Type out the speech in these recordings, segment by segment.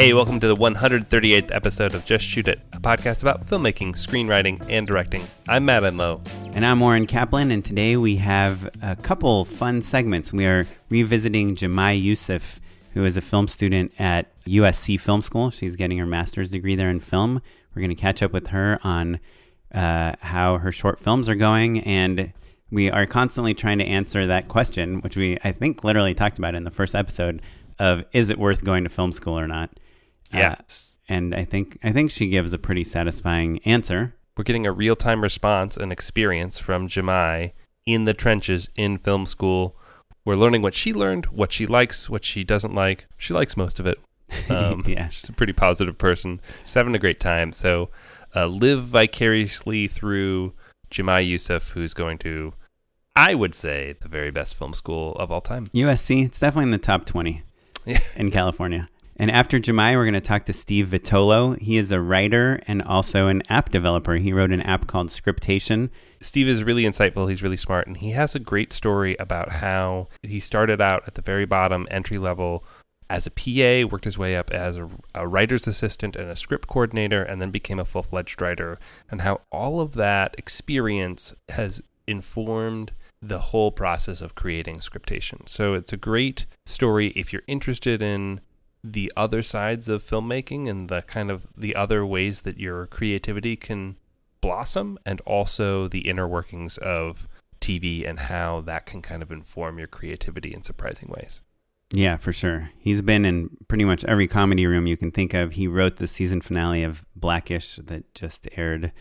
Hey, welcome to the 138th episode of Just Shoot It, a podcast about filmmaking, screenwriting, and directing. I'm Matt Enlow. And I'm Oren Kaplan, and today we have a couple fun segments. We are revisiting Jumai Yusuf, who is a film student at USC Film School. She's getting her master's degree there in film. We're going to catch up with her on uh, how her short films are going, and we are constantly trying to answer that question, which we, I think, literally talked about in the first episode of is it worth going to film school or not? Yeah. Uh, and I think I think she gives a pretty satisfying answer. We're getting a real time response and experience from Jumai in the trenches in film school. We're learning what she learned, what she likes, what she doesn't like. She likes most of it. Um, Yeah. She's a pretty positive person. She's having a great time. So uh, live vicariously through Jumai Yusuf, who's going to, I would say, the very best film school of all time. USC, it's definitely in the top 20 in California. And after Jumai, we're going to talk to Steve Vitolo. He is a writer and also an app developer. He wrote an app called Scriptation. Steve is really insightful. He's really smart, and he has a great story about how he started out at the very bottom, entry level, as a PA, worked his way up as a, a writer's assistant and a script coordinator, and then became a full fledged writer, and how all of that experience has informed the whole process of creating scriptation. So it's a great story if you're interested in the other sides of filmmaking and the kind of the other ways that your creativity can blossom and also the inner workings of TV and how that can kind of inform your creativity in surprising ways. Yeah, for sure. He's been in pretty much every comedy room you can think of. He wrote the season finale of Blackish that just aired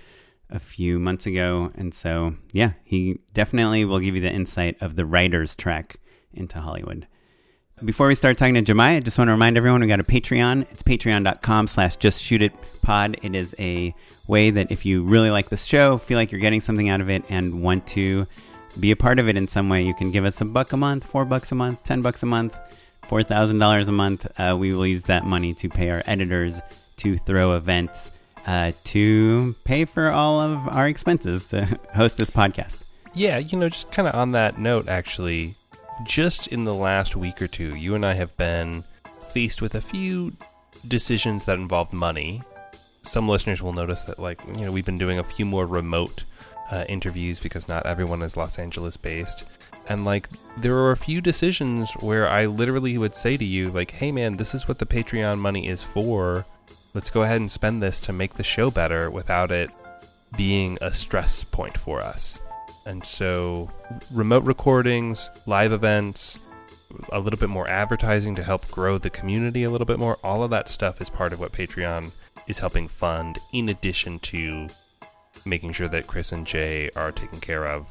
a few months ago. And so, yeah, he definitely will give you the insight of the writer's track into Hollywood. Before we start talking to Jumai, I just want to remind everyone we got a Patreon. It's patreon.com slash just shoot it pod. It is a way that if you really like this show, feel like you're getting something out of it, and want to be a part of it in some way, you can give us a buck a month, four bucks a month, ten bucks a month, four thousand dollars a month. Uh, we will use that money to pay our editors, to throw events, uh, to pay for all of our expenses to host this podcast. Yeah, you know, just kind of on that note, actually, just in the last week or two, you and I have been faced with a few decisions that involved money. Some listeners will notice that, like, you know, we've been doing a few more remote uh, interviews because not everyone is Los Angeles based. And, like, there are a few decisions where I literally would say to you, like, hey, man, this is what the Patreon money is for. Let's go ahead and spend this to make the show better without it being a stress point for us. And so, remote recordings, live events, a little bit more advertising to help grow the community a little bit more, all of that stuff is part of what Patreon is helping fund, in addition to making sure that Chris and Jay are taken care of.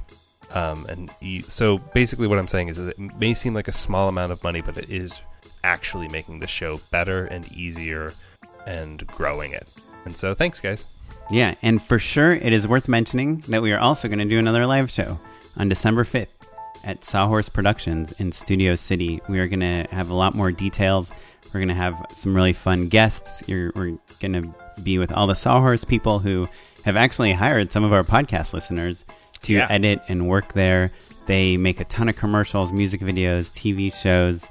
Um, and so, basically, what I'm saying is it may seem like a small amount of money, but it is actually making the show better and easier and growing it. And so, thanks, guys. Yeah, and for sure, it is worth mentioning that we are also going to do another live show on December 5th at Sawhorse Productions in Studio City. We are going to have a lot more details. We're going to have some really fun guests. You're, we're going to be with all the Sawhorse people who have actually hired some of our podcast listeners to Yeah. edit and work there. They make a ton of commercials, music videos, TV shows.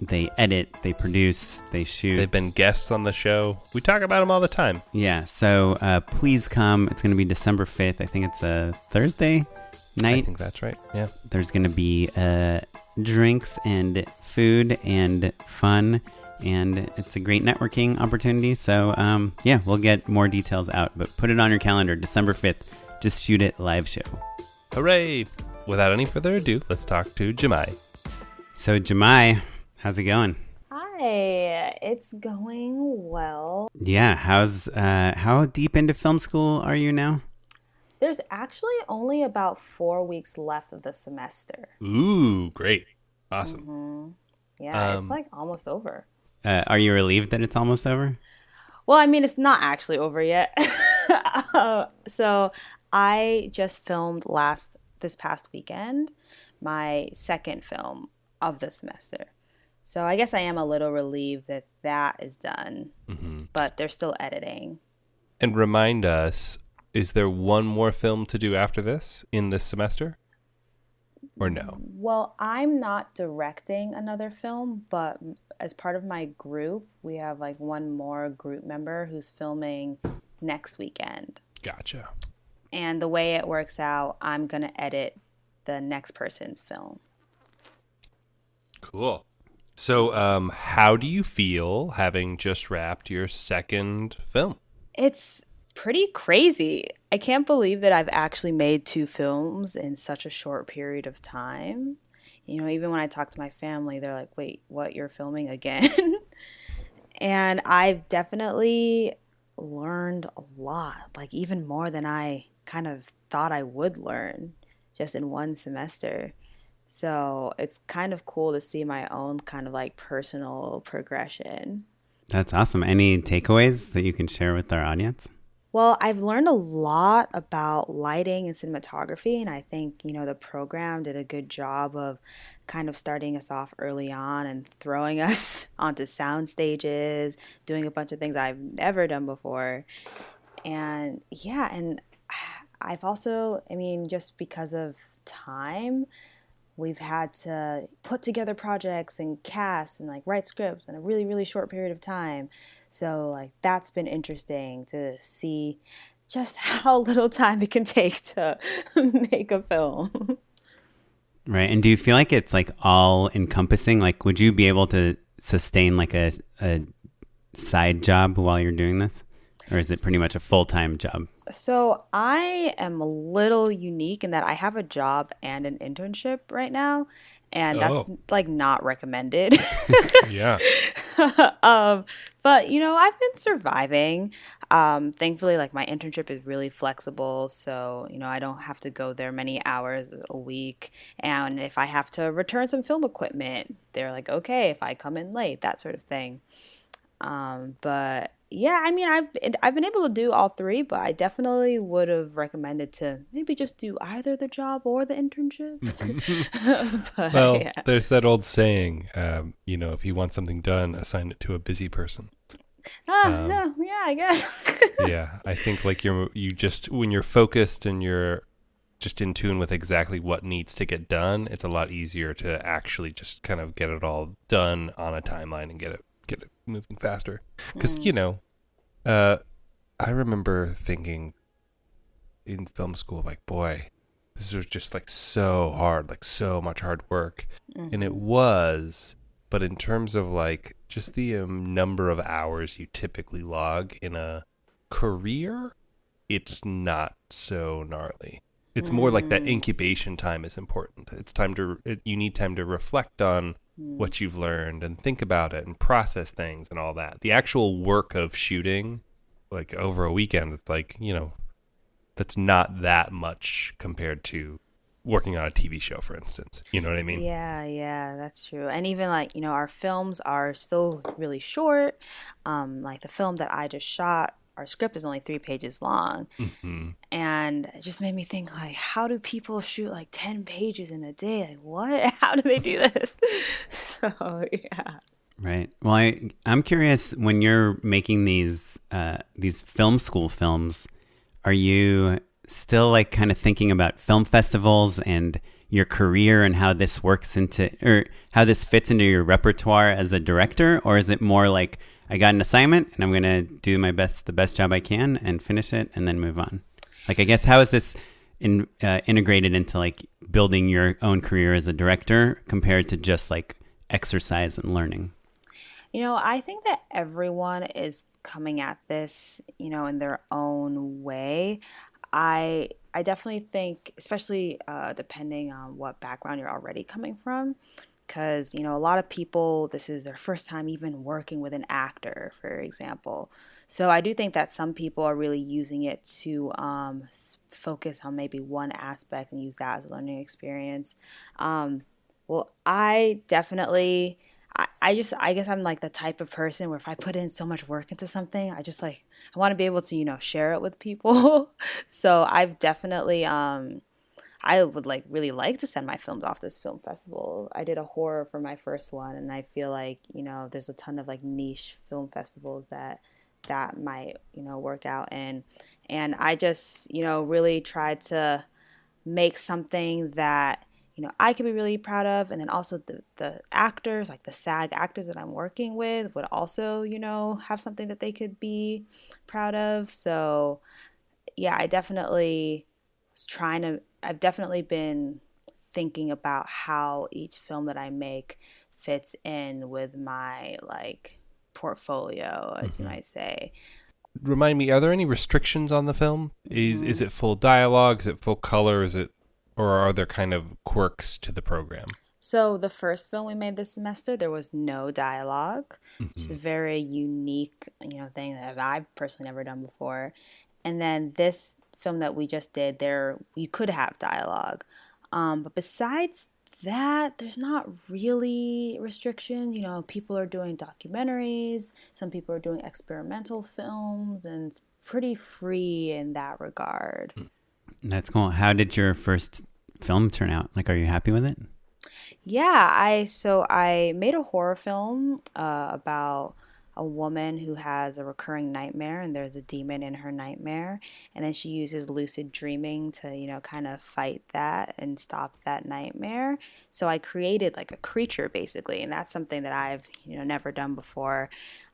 They edit, they produce, they shoot. They've been guests on the show. We talk about them all the time. Yeah, so uh, please come. It's going to be December 5th. I think it's a Thursday night. I think that's right. Yeah. There's going to be uh, drinks and food and fun, and it's a great networking opportunity. So, um, yeah, we'll get more details out, but put it on your calendar December 5th. Just shoot it live show. Hooray! Without any further ado, let's talk to Jumai. So, Jumai, how's it going? Hi, it's going well. Yeah, how's uh, how deep into film school are you now? There's actually only about four weeks left of the semester. Ooh, great. Awesome. hmm Yeah, Um, it's like almost over. Uh, are you relieved that it's almost over? Well, I mean, it's not actually over yet. Uh, so I just filmed last this past weekend my second film of the semester. So I guess I am a little relieved that that is done, hmm but they're still editing. And remind us is there one more film to do after this in this semester? or no? Well, I'm not directing another film, but as part of my group, we have like one more group member who's filming next weekend. Gotcha. And the way it works out, I'm going to edit the next person's film. Cool. So, um, how do you feel having just wrapped your second film? It's pretty crazy. I can't believe that I've actually made two films in such a short period of time. You know, even when I talk to my family, they're like, wait, what? You're filming again? and I've definitely learned a lot, like, even more than I kind of thought I would learn just in one semester. So it's kind of cool to see my own kind of like personal progression. That's awesome. Any takeaways that you can share with our audience? Well, I've learned a lot about lighting and cinematography, and I think, you know, the program did a good job of kind of starting us off early on and throwing us onto sound stages, doing a bunch of things I've never done before. And yeah, and I've also, I mean, just because of time, we've had to put together projects and cast and like write scripts in a really really short period of time. So like that's been interesting to see just how little time it can take to make a film. Right and do you feel like it's like all encompassing? Like would you be able to sustain like a, a side job while you're doing this or is it pretty much a full-time job so I am a little unique in that I have a job and an internship right now, and that's oh. like not recommended. yeah. um, but you know, I've been surviving. Um, thankfully, like my internship is really flexible, so you know I don't have to go there many hours a week. And if I have to return some film equipment, they're like, okay, if I come in late, that sort of thing. Um, but yeah, I mean, I've I've been able to do all three, but I definitely would have recommended to maybe just do either the job or the internship. but, well, yeah. there's that old saying, um, you know, if you want something done, assign it to a busy person. Ah, um, no, yeah, I guess. yeah, I think like you're you just when you're focused and you're just in tune with exactly what needs to get done, it's a lot easier to actually just kind of get it all done on a timeline and get it moving faster. Because mm. you know, uh, I remember thinking in film school, like, boy, this was just like so hard, like so much hard work, mm-hmm. and it mm-hmm. was. But in terms of like just the um, number of hours you typically log in a career, it's not so gnarly. It's more like that mm. incubation time is important. It's time to it, you need time to reflect on Hmm. what you've learned and think about it and process things and all that. The actual work of shooting, like over a weekend, it's like, you know, that's not that much compared to working on a TV show, for instance. You know what I mean? Yeah, yeah, that's true. And even like, you know, our films are still really short. Um, like the film that I just shot our script is only three pages long. Mm-hmm. and it just made me think like how do people shoot like 10 pages in a day? Like what? How do they do this? So yeah. Right. Well I, i'm curious when you're making these uh, these film school films are you still like kind of thinking about film festivals and your career and how this works into or how this fits into your repertoire as a director? Or is it more like I got an assignment and I'm going to do my best, the best job I can and finish it and then move on. Like, I guess, how is this in, uh, integrated into like building your own career as a director compared to just like exercise and learning? You know, I think that everyone is coming at this, you know, in their own way. I I definitely think, especially uh, depending on what background you're already coming from, because you know a lot of people this is their first time even working with an actor for example. So i do think that some people are really using it to um, focus on maybe one aspect and use that as a learning experience. Um, well i definitely I, I just i guess i'm like the type of person where if i put in so much work into something i just like i want to be able to you know share it with people. So i've definitely um I would like really like to send my films off this film festival. I did a horror for my first one, and I feel like you know there's a ton of like niche film festivals that that might you know work out in, and I just you know really tried to make something that you know I could be really proud of, and then also the the actors, like the SAG actors that I'm working with, would also you know have something that they could be proud of. So yeah, I definitely trying to. I've definitely been thinking about how each film that I make fits in with my like portfolio, as mm-hmm. you might say. Remind me, are there any restrictions on the film? Is mm-hmm. is it full dialogue? Is it full color? Is it or are there kind of quirks to the program? So the first film we made this semester, there was no dialog mm-hmm. which is a very unique, you know, thing that I've personally never done before. And then this film that we just did, there you could have dialogue, um, but besides that, there's not really restrictions. You know, people are doing documentaries, some people are doing experimental films, and it's pretty free in that regard. Mm. That's cool. How did your first film turn out? Like, are you happy with it? Yeah, I so I made a horror film uh, about a woman who has a recurring nightmare and there's a demon in her nightmare. And then she uses lucid dreaming to you know kind of fight that and stop that nightmare. So i created like a creature basically and that's something that i've you know never done before.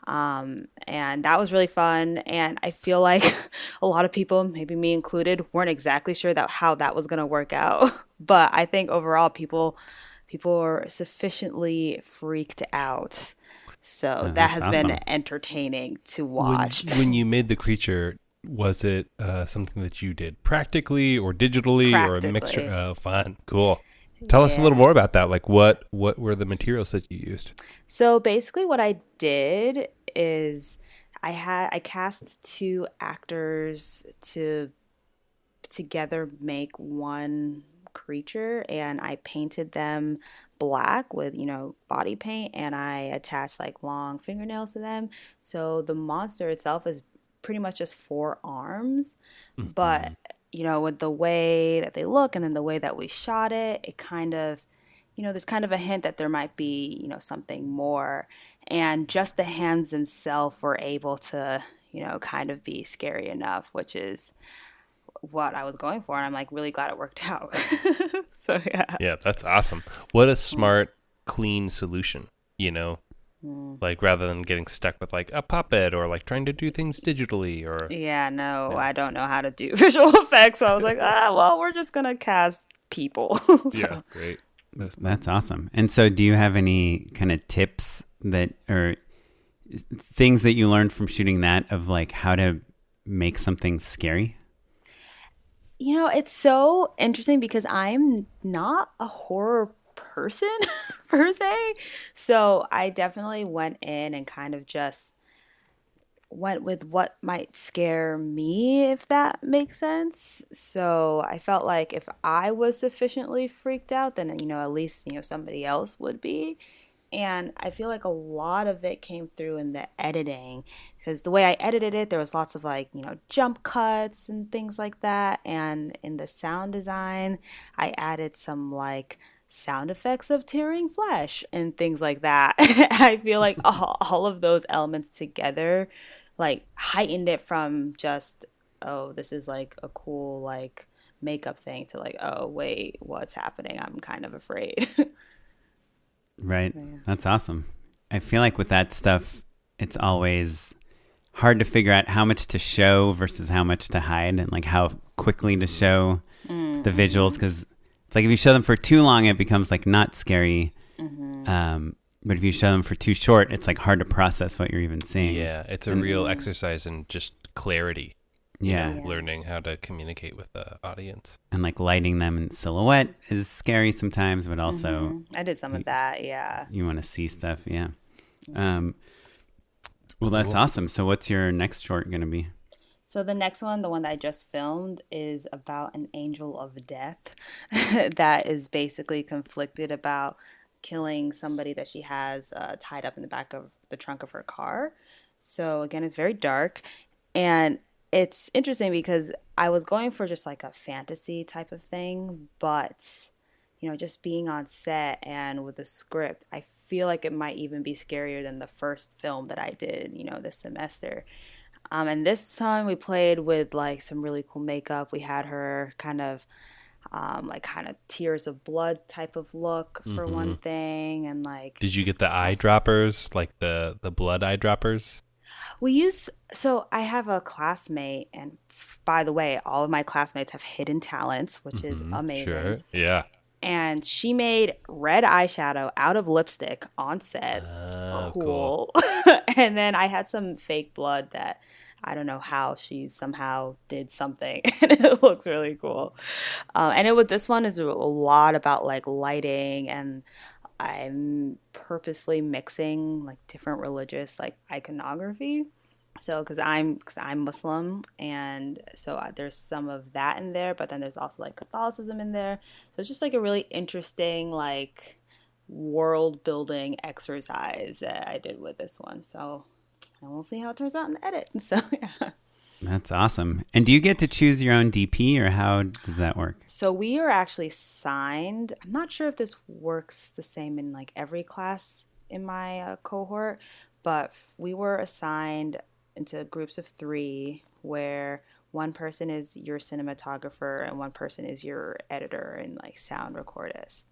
Um, and that was really fun. And i feel like a lot of people maybe me included weren't exactly sure that how that was going to work out. But i think overall people people were sufficiently freaked out so that has awesome. been entertaining to watch. When, when, you made the creature, was it uh, something that you did practically or digitally practically. or a mixture? Oh, fun, cool. Tell yeah. us a little more about that. Like, what what were the materials that you used? So basically, what I did is I had I cast two actors to together make one creature, and I painted them black with, you know, body paint and I attached like long fingernails to them. So the monster itself is pretty much just four arms. Mm-hmm. But, you know, with the way that they look and then the way that we shot it, it kind of, you know, there's kind of a hint that there might be, you know, something more. And just the hands themselves were able to, you know, kind of be scary enough, which is what I was going for. And I'm like really glad it worked out. so yeah. Yeah, that's awesome. What a smart, clean solution, you know? Mm. Like rather than getting stuck with like a puppet or like trying to do things digitally or Yeah, no, yeah. I don't know how to do visual effects. So I was like, ah, well, we're just gonna cast people. so. Yeah, great. That's, that's awesome. And so, do you have any kind of tips that or things that you learned from shooting that of like how to make something scary? You know, it's so interesting because I'm not a horror person per se. So I definitely went in and kind of just went with what might scare me, if that makes sense. So I felt like if I was sufficiently freaked out, then, you know, at least, you know, somebody else would be. And I feel like a lot of it came through in the editing because the way I edited it, there was lots of like, you know, jump cuts and things like that. And in the sound design, I added some like sound effects of tearing flesh and things like that. I feel like all, all of those elements together like heightened it from just, oh, this is like a cool like makeup thing to like, oh, wait, what's happening? I'm kind of afraid. Right. Yeah. That's awesome. I feel like with that stuff, it's always hard to figure out how much to show versus how much to hide and like how quickly to show mm-hmm. the visuals because it's like if you show them for too long, it becomes like not scary. Mm-hmm. Um, but if you show them for too short, it's like hard to process what you're even seeing. Yeah, it's a and, real exercise in just clarity yeah. learning how to communicate with the audience. And like lighting them in silhouette is scary sometimes, but also mm-hmm. I did some of that, yeah. You want to see stuff, yeah. Um well that's cool. awesome. So what's your next short going to be? So the next one, the one that I just filmed, is about an angel of death that is basically conflicted about killing somebody that she has uh, tied up in the back of the trunk of her car. So again, it's very dark, and it's interesting because I was going for just like a fantasy type of thing, but you know, just being on set and with the script, I feel like it might even be scarier than the first film that I did, you know, this semester. Um, and this time we played with like some really cool makeup. We had her kind of um, like kind of tears of blood type of look for Mm-hmm. one thing, and like Did you get the eyedroppers, like the the blood eyedroppers? We use. So I have a classmate, and by the way, all of my classmates have hidden talents, which is amazing. Mm-hmm. Sure. Yeah. And she made red eyeshadow out of lipstick on set. Oh, cool. and then I had some fake blood that I don't know how she somehow did something, and it looks really cool. Uh, and it with this one is a lot about like lighting, and I'm purposefully mixing like different religious like iconography. So, because I'm because I'm Muslim, and so uh, there's some of that in there, but then there's also like Catholicism in there. So it's just like a really interesting like world building exercise that I did with this one. So and we'll see how it turns out in the edit. So yeah. That's awesome. And do you get to choose your own DP or how does that work? So we are actually signed. I'm not sure if this works the same in like every class in my uh, cohort, but we were assigned into groups of three where one person is your cinematographer and one person is your editor and like sound recordist.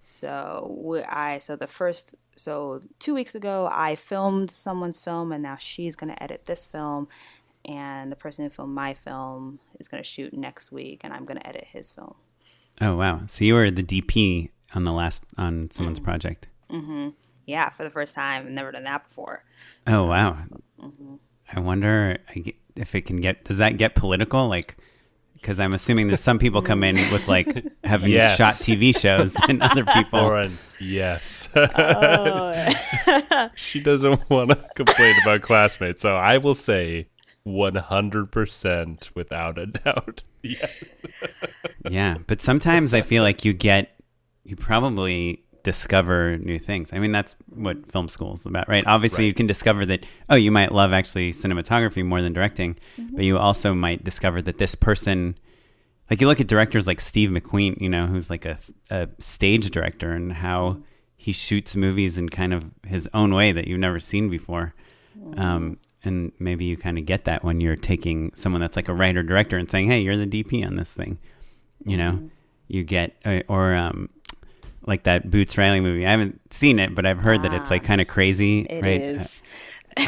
So I so the first so two weeks ago I filmed someone's film and now she's gonna edit this film, and the person who filmed my film is gonna shoot next week and I'm gonna edit his film. Oh wow. So you were the DP on the last on someone's project. Mm-hmm. Yeah, for the first time, I've never done that before. Oh wow. I wonder I ge- if it can get does that get political like because I'm assuming there's some people come in with like having Yes. shot TV shows and other people. Lauren, yes. Oh, she doesn't want to complain about classmates, so I will say 100% without a doubt. Yes. yeah, but sometimes I feel like you get you probably discover new things. I mean, that's what film school is about, right? Obviously, Right. you can discover that oh, you might love actually cinematography more than directing, but you also might discover that this person like you look at directors like Steve McQueen, you know, who's like a, a stage director and how he shoots movies in kind of his own way that you've never seen before. Um, and maybe you kind of get that when you're taking someone that's like a writer director and saying, "Hey, you're the DP on this thing." You know, you get uh, or um, like that Boots Riley movie. I haven't seen it, but I've heard that it's like kind of crazy, it right? is.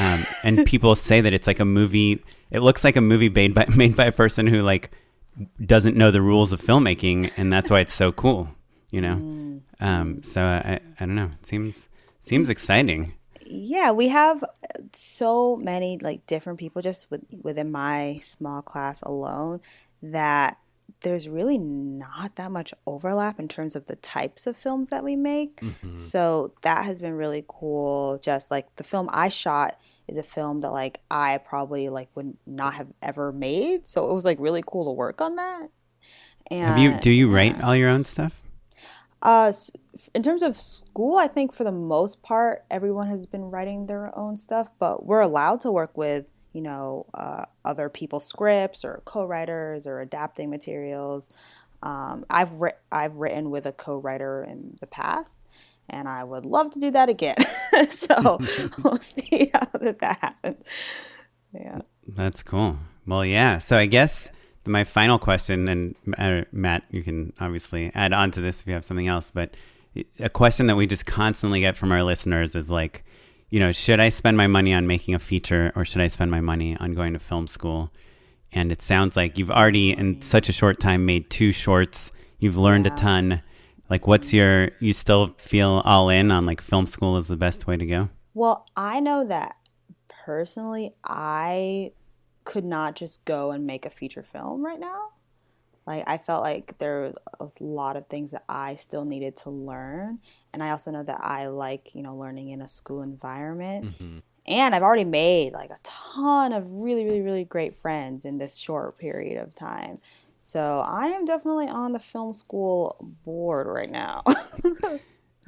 um, and people say that it's like a movie. It looks like a movie made by made by a person who like doesn't know the rules of filmmaking, and that's why it's so cool. You know, um, so I I don't know. It seems seems exciting. Yeah, we have so many like different people just with, within my small class alone that there's really not that much overlap in terms of the types of films that we make. Mm-hmm. So that has been really cool. Just like the film I shot is a film that like I probably like would not have ever made. So it was like really cool to work on that. And Have you do you write all your own stuff? Uh, in terms of school, I think for the most part, everyone has been writing their own stuff, but we're allowed to work with, you know, uh, other people's scripts or co-writers or adapting materials. Um, I've writ- I've written with a co-writer in the past, and I would love to do that again. so we'll see how that, that happens. Yeah. That's cool. Well, yeah. So I guess my final question, and uh, Matt, you can obviously add on to this if you have something else, but a question that we just constantly get from our listeners is like, you know, should I spend my money on making a feature or should I spend my money on going to film school? And it sounds like you've already, in such a short time, made two shorts. You've learned a ton. Like, what's your, you still feel all in on like film school is the best way to go? Well, I know that personally, I could not just go and make a feature film right now. Like, I felt like there was a lot of things that I still needed to learn. And I also know that I like, you know, learning in a school environment. Mm-hmm. And I've already made like a ton of really, really, really great friends in this short period of time. So I am definitely on the film school board right now.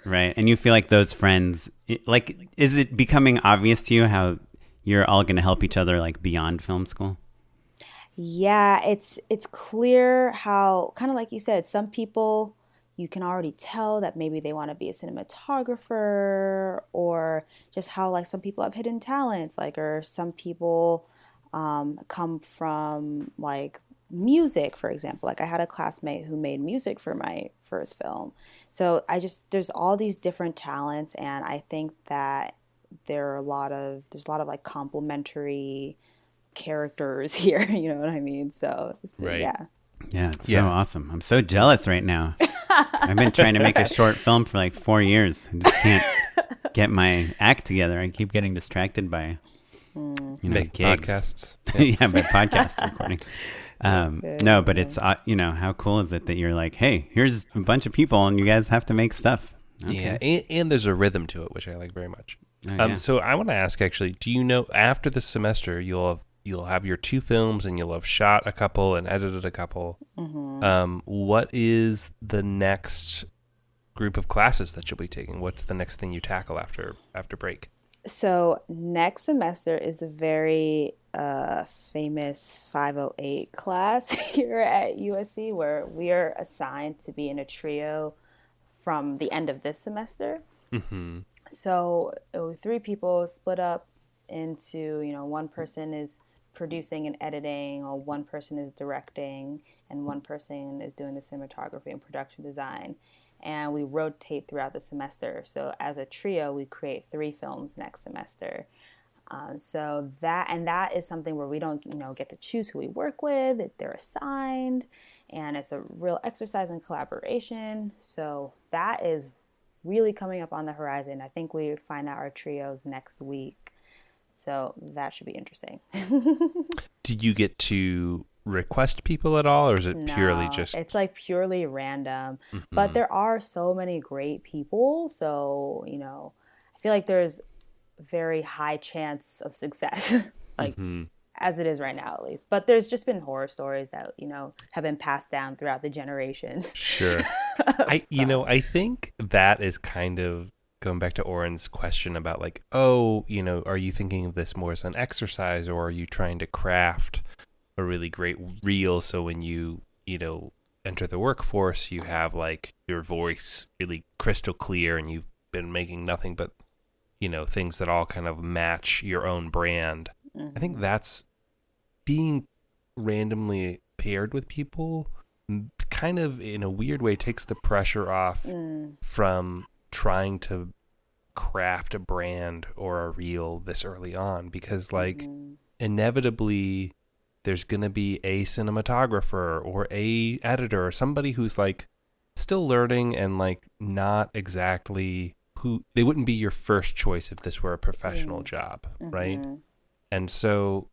Right. And you feel like those friends, like, is it becoming obvious to you how you're all going to help each other, like, beyond film school? Yeah, it's it's clear how kind of like you said, some people you can already tell that maybe they want to be a cinematographer or just how like some people have hidden talents like or some people um, come from like music, for example. Like I had a classmate who made music for my first film. So I just there's all these different talents and I think that there are a lot of there's a lot of like complementary characters here, you know what I mean? So, so Right. yeah. Yeah, it's so Yeah. awesome. I'm so jealous right now. I've been trying to make a short film for like four years. I just can't get my act together. I keep getting distracted by you know Make gigs. podcasts. yeah, by podcast recording. Um, no, but it's uh, you know how cool is it that you're like, hey, here's a bunch of people and you guys have to make stuff. Okay. Yeah, and, and there's a rhythm to it, which I like very much. Oh, Um. So I want to ask, actually, do you know after this semester you'll have you'll have your two films and you'll have shot a couple and edited a couple. Um, what is the next group of classes that you'll be taking? What's the next thing you tackle after after break? So next semester is the very uh, famous 508 class here at USC, where we are assigned to be in a trio from the end of this semester. Mm-hmm. So three people split up into, you know, one person is producing and editing, or one person is directing, and one person is doing the cinematography and production design. And we rotate throughout the semester. So as a trio, we create three films next semester. Uh, so that and that is something where we don't, you know, get to choose who we work with. They're assigned, and it's a real exercise in collaboration. So that is really coming up on the horizon. I think we find out our trios next week. So that should be interesting. Do you get to request people at all, or is it purely just it's like purely random. Mm-hmm. But there are so many great people, so you know, I feel like there's very high chance of success. like mm-hmm. As it is right now at least. But there's just been horror stories that, you know, have been passed down throughout the generations. Sure. I you know, I think that is kind of going back to Oren's question about like, oh, you know, are you thinking of this more as an exercise or are you trying to craft a really great reel so when you, you know, enter the workforce, you have like your voice really crystal clear and you've been making nothing but, you know, things that all kind of match your own brand. Mm-hmm. I think that's being randomly paired with people kind of in a weird way takes the pressure off mm. from trying to craft a brand or a reel this early on because like mm-hmm. inevitably there's going to be a cinematographer or a editor or somebody who's like still learning and like not exactly who they wouldn't be your first choice if this were a professional job right mm-hmm. And so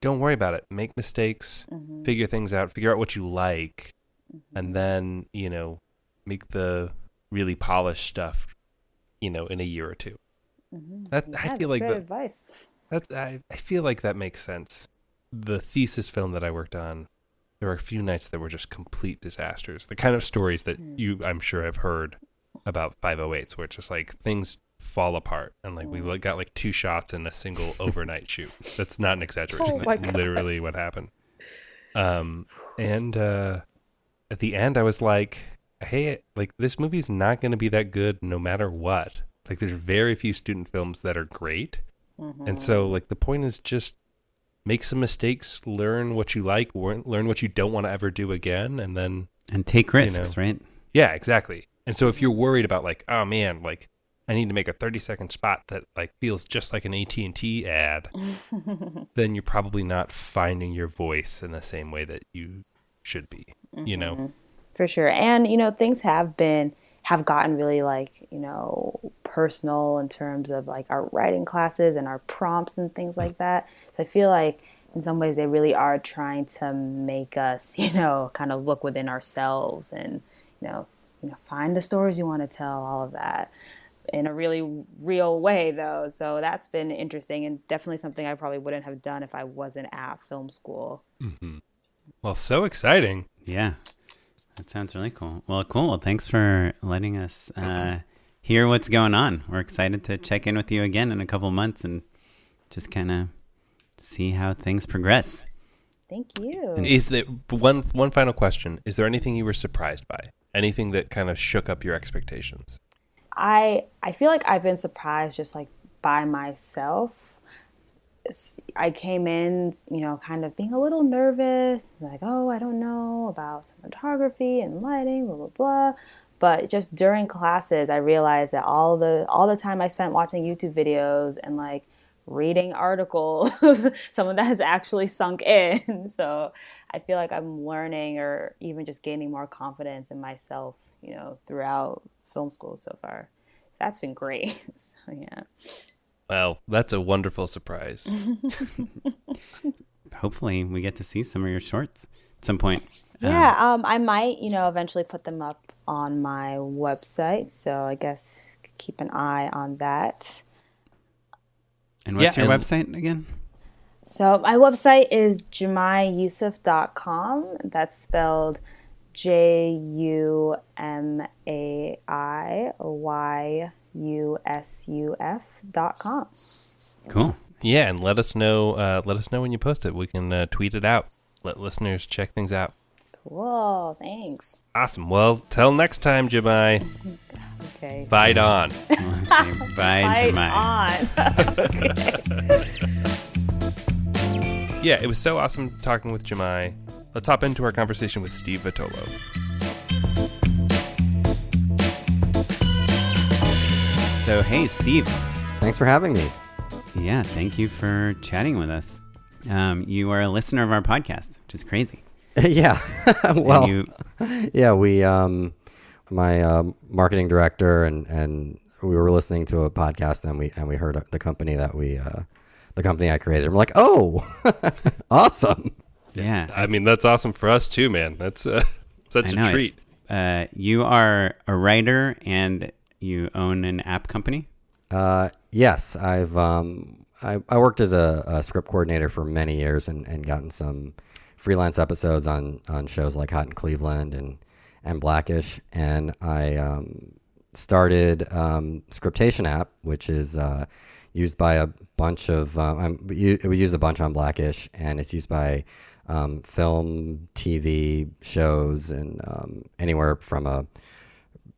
don't worry about it. Make mistakes, mm-hmm. figure things out, figure out what you like, mm-hmm. and then, you know, make the really polished stuff, you know, in a year or 2 mm-hmm. That Yeah, I feel that's like that, advice. that I, I feel like that makes sense. The thesis film that I worked on, there were a few nights that were just complete disasters. The kind of stories that hmm. you I'm sure have heard about 508s where it's just like things fall apart and like we Mm. got like two shots in a single overnight shoot. That's not an exaggeration. Oh my That's God. literally what happened. Um and uh at the end I was like, hey, like this movie's not going to be that good no matter what. Like there's very few student films that are great. And so like the point is just make some mistakes, learn what you like, learn learn what you don't want to ever do again and then and take risks, right? yeah, exactly. And so if you're worried about like, oh man, like I need to make a 30 second spot that like feels just like an AT&T ad, then you're probably not finding your voice in the same way that you should be, you know. Mm-hmm. For sure. And, you know, things have been, have gotten really like, you know, personal in terms of like our writing classes and our prompts and things like that. So I feel like in some ways they really are trying to make us, you know, kind of look within ourselves and, you know, you know, find the stories you want to tell, all of that in a really real way though. So that's been interesting and definitely something I probably wouldn't have done if I wasn't at film school. mm-hmm. Well, so exciting. Yeah, that sounds really cool. Well, cool. Thanks for letting us uh, hear what's going on. We're excited to check in with you again in a couple months and just kind of see how things progress. Thank you. Is there one one final question? Is there anything you were surprised by? Anything that kind of shook up your expectations? I I feel like I've been surprised just like by myself. I came in, you know, kind of being a little nervous, like, oh, I don't know about cinematography and lighting, blah blah blah. But just during classes, I realized that all the all the time I spent watching YouTube videos and like reading articles, some of that has actually sunk in. So I feel like I'm learning or even just gaining more confidence in myself, you know, throughout film school so far. That's been great. so yeah. Wow, that's a wonderful surprise. Hopefully, we get to see some of your shorts at some point. Yeah, um, um, I might, you know, eventually put them up on my website. So I guess keep an eye on that. And what's yeah, your and website again? So my website is jumaiyusuf.com. That's spelled J U M A I Y U S U F dot com. Cool. Yeah, and let us know. Uh, let us know when you post it. We can uh, tweet it out. Let listeners check things out. Cool. Thanks. Awesome. Well, till next time, Jumai. okay. Fight on. Bye, Jumai. on. yeah, it was so awesome talking with Jumai. Let's hop into our conversation with Steve Vitolo. So, hey, Steve. Thanks for having me. Yeah, thank you for chatting with us. Um, you are a listener of our podcast, which is crazy. yeah. well, you... yeah, we, um, my um, marketing director and, and we were listening to a podcast and we, and we heard the company that we, uh, the company I created. we're like, oh, awesome. Yeah. I mean, that's awesome for us too, man. That's uh, such a treat. Uh, you are a writer and you own an app company? Uh, yes, I've um, I, I worked as a, a, script coordinator for many years and, and gotten some freelance episodes on on shows like Hot in Cleveland and and Blackish, and I um, started um, Scriptation app, which is uh, used by a bunch of um, it was used a bunch on Blackish, and it's used by um, film, TV shows, and um, anywhere from a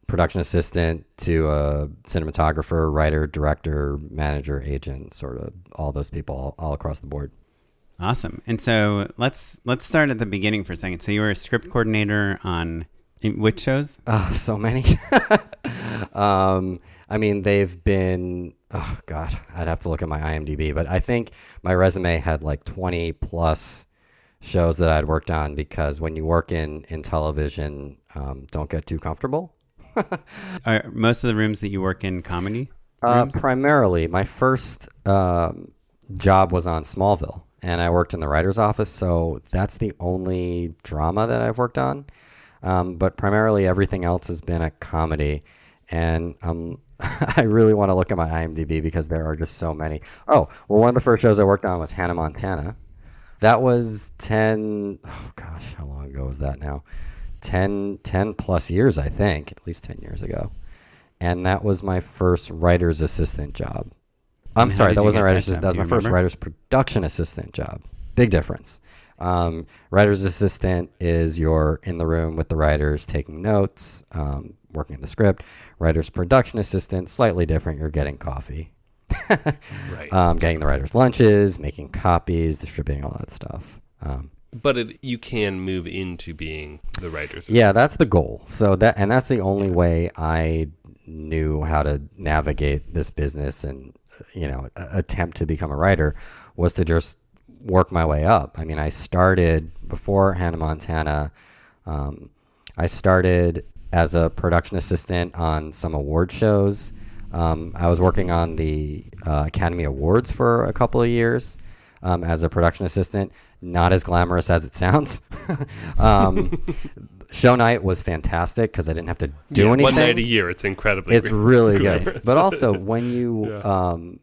production assistant to a cinematographer, writer, director, manager, agent, sort of all those people all, all across the board. Awesome. And so let's let's start at the beginning for a second. So you were a script coordinator on which shows? Oh, so many. um, I mean, they've been. Oh God, I'd have to look at my IMDb, but I think my resume had like twenty plus shows that I'd worked on because when you work in in television, um, don't get too comfortable. Are most of the rooms that you work in comedy? Uh, primarily, my first um, job was on Smallville, and I worked in the writer's office, so that's the only drama that I've worked on. Um, but primarily, everything else has been a comedy, and um, I really want to look at my IMDb because there are just so many. Oh, well, one of the first shows I worked on was Hannah Montana. That was 10, oh gosh, how long ago was that now? 10, 10 plus years, I think, at least 10 years ago. And that was my first writer's assistant job. I'm sorry, that wasn't writer's assistant. That was my remember? first writer's production assistant job. Big difference. Um, writer's assistant is you're in the room with the writers taking notes, um, working in the script. Writer's production assistant, slightly different. You're getting coffee, right. Um, getting the writers' lunches, making copies, distributing all that stuff. Um, but it, you can move into being the writer's. Yeah, that's the goal. So that and that's the only way I knew how to navigate this business and you know attempt to become a writer was to just work my way up. I mean, I started before Hannah Montana. Um, I started as a production assistant on some award shows. Um, I was working on the uh, Academy Awards for a couple of years um, as a production assistant. Not as glamorous as it sounds. um, show night was fantastic because I didn't have to do yeah, anything. One night a year, it's incredibly. It's really good. But also when you yeah. um,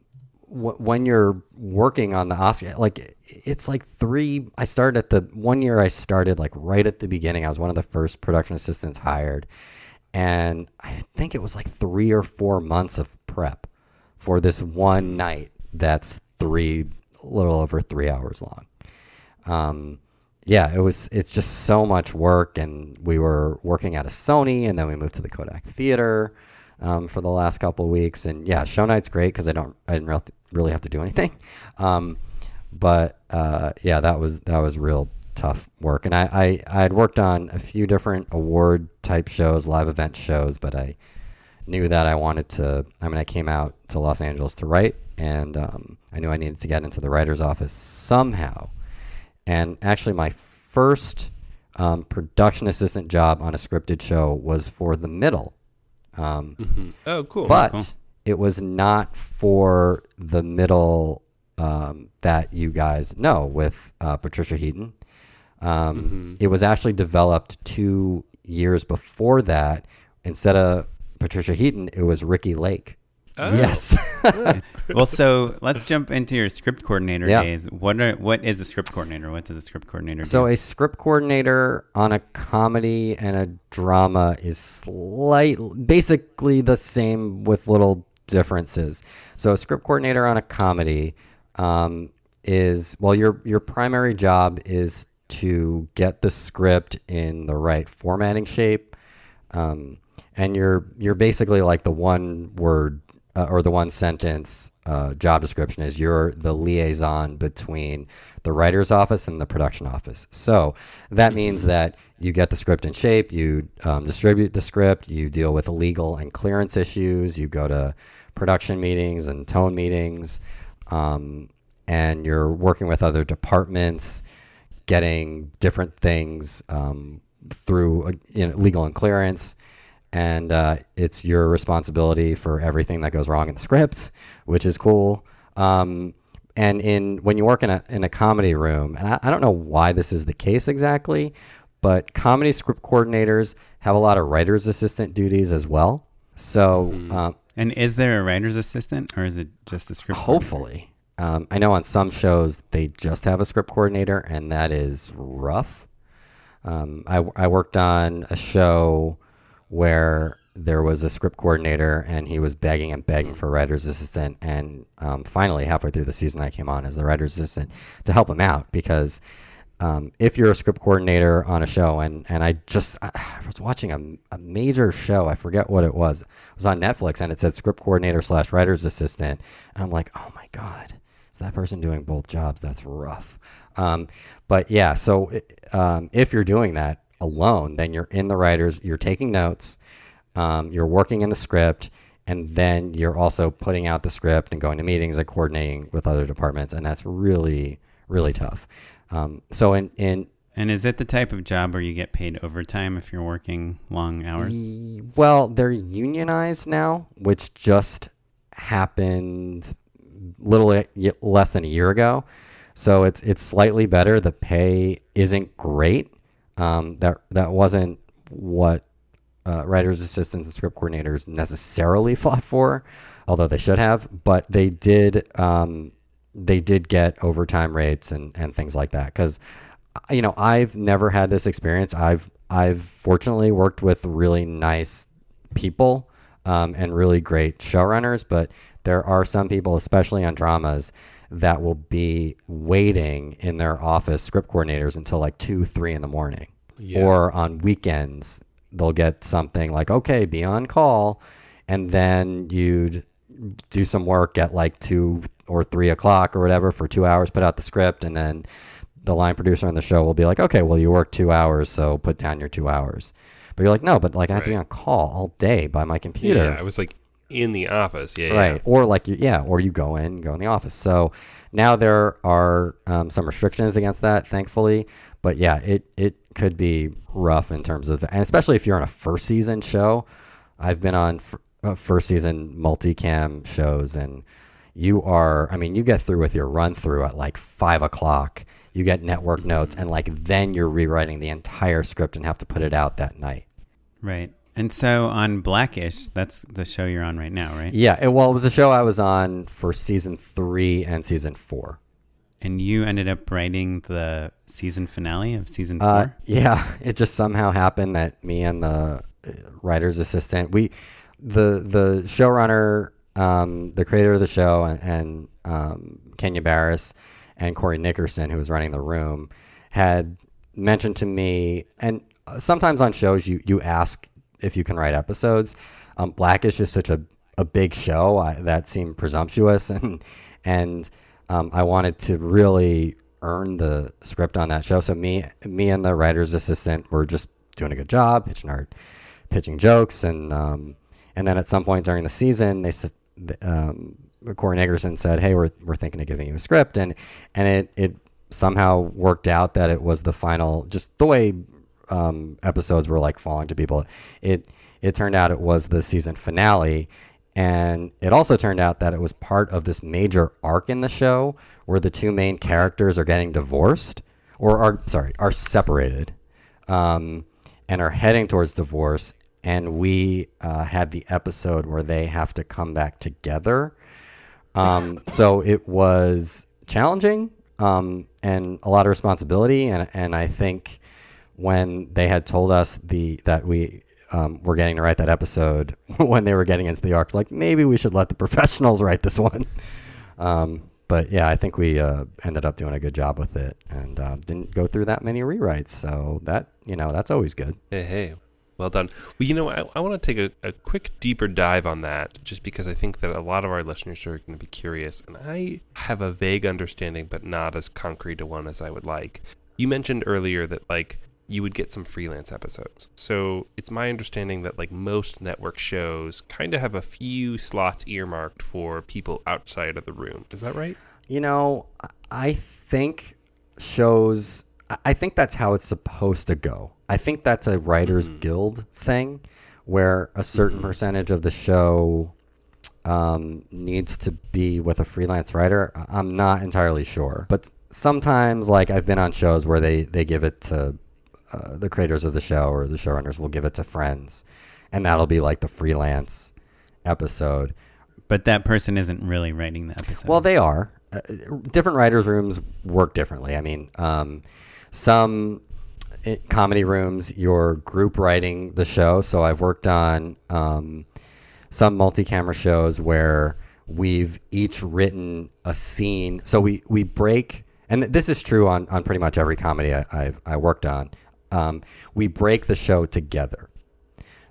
w- when you're working on the Oscar, like it's like three. I started at the one year. I started like right at the beginning. I was one of the first production assistants hired, and I think it was like three or four months of prep for this one night. That's three, a little over three hours long. Um, yeah, it was. It's just so much work, and we were working at a Sony, and then we moved to the Kodak Theater um, for the last couple weeks. And yeah, show night's great because I don't, I didn't really have to do anything. Um, but uh, yeah, that was that was real tough work. And I, I I had worked on a few different award type shows, live event shows, but I knew that I wanted to. I mean, I came out to Los Angeles to write, and um, I knew I needed to get into the writer's office somehow. And actually, my first um, production assistant job on a scripted show was for The Middle. Um, Mhm. Oh, cool. but cool. it was not for the middle um, that you guys know with uh, Patricia Heaton. Um, It was actually developed two years before that. Instead of Patricia Heaton, it was Ricki Lake. Oh. Yes. well, so let's jump into your script coordinator Yeah. days. What are what is a script coordinator? What does a script coordinator do? So a script coordinator on a comedy and a drama is slight, basically the same with little differences. So a script coordinator on a comedy um, is well, your your primary job is to get the script in the right formatting shape, um, and you're you're basically like the one word uh, or the one sentence uh, job description is you're the liaison between the writer's office and the production office. So that means that you get the script in shape, you um, distribute the script, you deal with legal and clearance issues, you go to production meetings and tone meetings, um, and you're working with other departments, getting different things um, through uh, you know, legal and clearance and uh, it's your responsibility for everything that goes wrong in the scripts, which is cool. Um, and in when you work in a in a comedy room, and I, I don't know why this is the case exactly, but comedy script coordinators have a lot of writers assistant duties as well. So um, and is there a writer's assistant or is it just the script? hopefully, um, I know on some shows they just have a script coordinator, and that is rough. Um, I, I worked on a show where there was a script coordinator and he was begging and begging for writer's assistant. And um, finally, halfway through the season, I came on as the writer's assistant to help him out because um, if you're a script coordinator on a show, and, and I just I, I was watching a, a major show, I forget what it was. It was on Netflix and it said script coordinator slash writer's assistant. And I'm like, oh my God, that person doing both jobs? That's rough. Um, but yeah, so um, if you're doing that alone, then you're in the writers, you're taking notes, um, you're working in the script, and then you're also putting out the script and going to meetings and coordinating with other departments, and that's really really tough. Um, so in in And is it the type of job where you get paid overtime if you're working long hours? Well, they're unionized now, which just happened little less than a year ago. So it's it's slightly better. The pay isn't great. Um, that that wasn't what uh, writers, assistants, and script coordinators necessarily fought for, although they should have. But they did um, they did get overtime rates and, and things like that because you know I've never had this experience. I've I've fortunately worked with really nice people um, and really great showrunners, but there are some people, especially on dramas, that will be waiting in their office script coordinators until like two, three in the morning, Yeah. or on weekends they'll get something like, okay, be on call, and then you'd do some work at like two or three o'clock or whatever for two hours, put out the script, and then the line producer on the show will be like, okay, well, you worked two hours, so put down your two hours. But you're like, no, but like I have to be on call all day by my computer. Yeah, I was like in the office. Yeah, right. yeah. Or like, you, yeah, or you go in, go in the office. So now there are um, some restrictions against that, thankfully. But yeah, it, it could be rough in terms of, and especially if you're on a first season show. I've been on f- uh, first season multicam shows, and you are, I mean, you get through with your run through at like five o'clock. You get network notes, and like then you're rewriting the entire script and have to put it out that night. Right. And so on Blackish, that's the show you're on right now, right? Yeah, it, well, it was a show I was on for season three and season four. And you ended up writing the season finale of season four. Uh, yeah, it just somehow happened that me and the uh, writer's assistant, we, the the showrunner, um, the creator of the show, and, and um, Kenya Barris and Corey Nickerson, who was running the room, had mentioned to me, and uh, sometimes on shows you you ask if you can write episodes. Um, Blackish is such a a big show I, that seemed presumptuous, and and um, I wanted to really earn the script on that show. So me, me and the writer's assistant were just doing a good job pitching our pitching jokes, and um, and then at some point during the season, they um, Corey Nickerson said, "Hey, we're we're thinking of giving you a script," and and it it somehow worked out that it was the final, just the way um, episodes were like falling to people. It it turned out it was the season finale, and it also turned out that it was part of this major arc in the show where the two main characters are getting divorced, or are sorry, are separated, um, and are heading towards divorce. And we uh, had the episode where they have to come back together. Um, so it was challenging um, and a lot of responsibility. And, and I think when they had told us the that we um, were getting to write that episode, when they were getting into the arc, like maybe we should let the professionals write this one. Um, but yeah, I think we uh, ended up doing a good job with it and uh, didn't go through that many rewrites. So that you know that's always good. Hey, hey. Well done. Well, you know, I, I want to take a, a quick deeper dive on that just because I think that a lot of our listeners are going to be curious. And I have a vague understanding, but not as concrete a one as I would like. You mentioned earlier that, like, you would get some freelance episodes. So it's my understanding that, like, most network shows kind of have a few slots earmarked for people outside of the room. Is that right? You know, I think shows. I think that's how it's supposed to go. I think that's a writers Mhm. guild thing, where a certain Mhm. percentage of the show um, needs to be with a freelance writer. I'm not entirely sure, but sometimes, like I've been on shows where they they give it to uh, the creators of the show or the showrunners will give it to friends, and that'll be like the freelance episode. But that person isn't really writing the episode. Well, they are. Uh, different writers' rooms work differently. I mean, um, some i comedy rooms, you're group writing the show. So I've worked on um, some multi-camera shows where we've each written a scene. So we we break, and this is true on on pretty much every comedy I, I've I worked on. Um, we break the show together.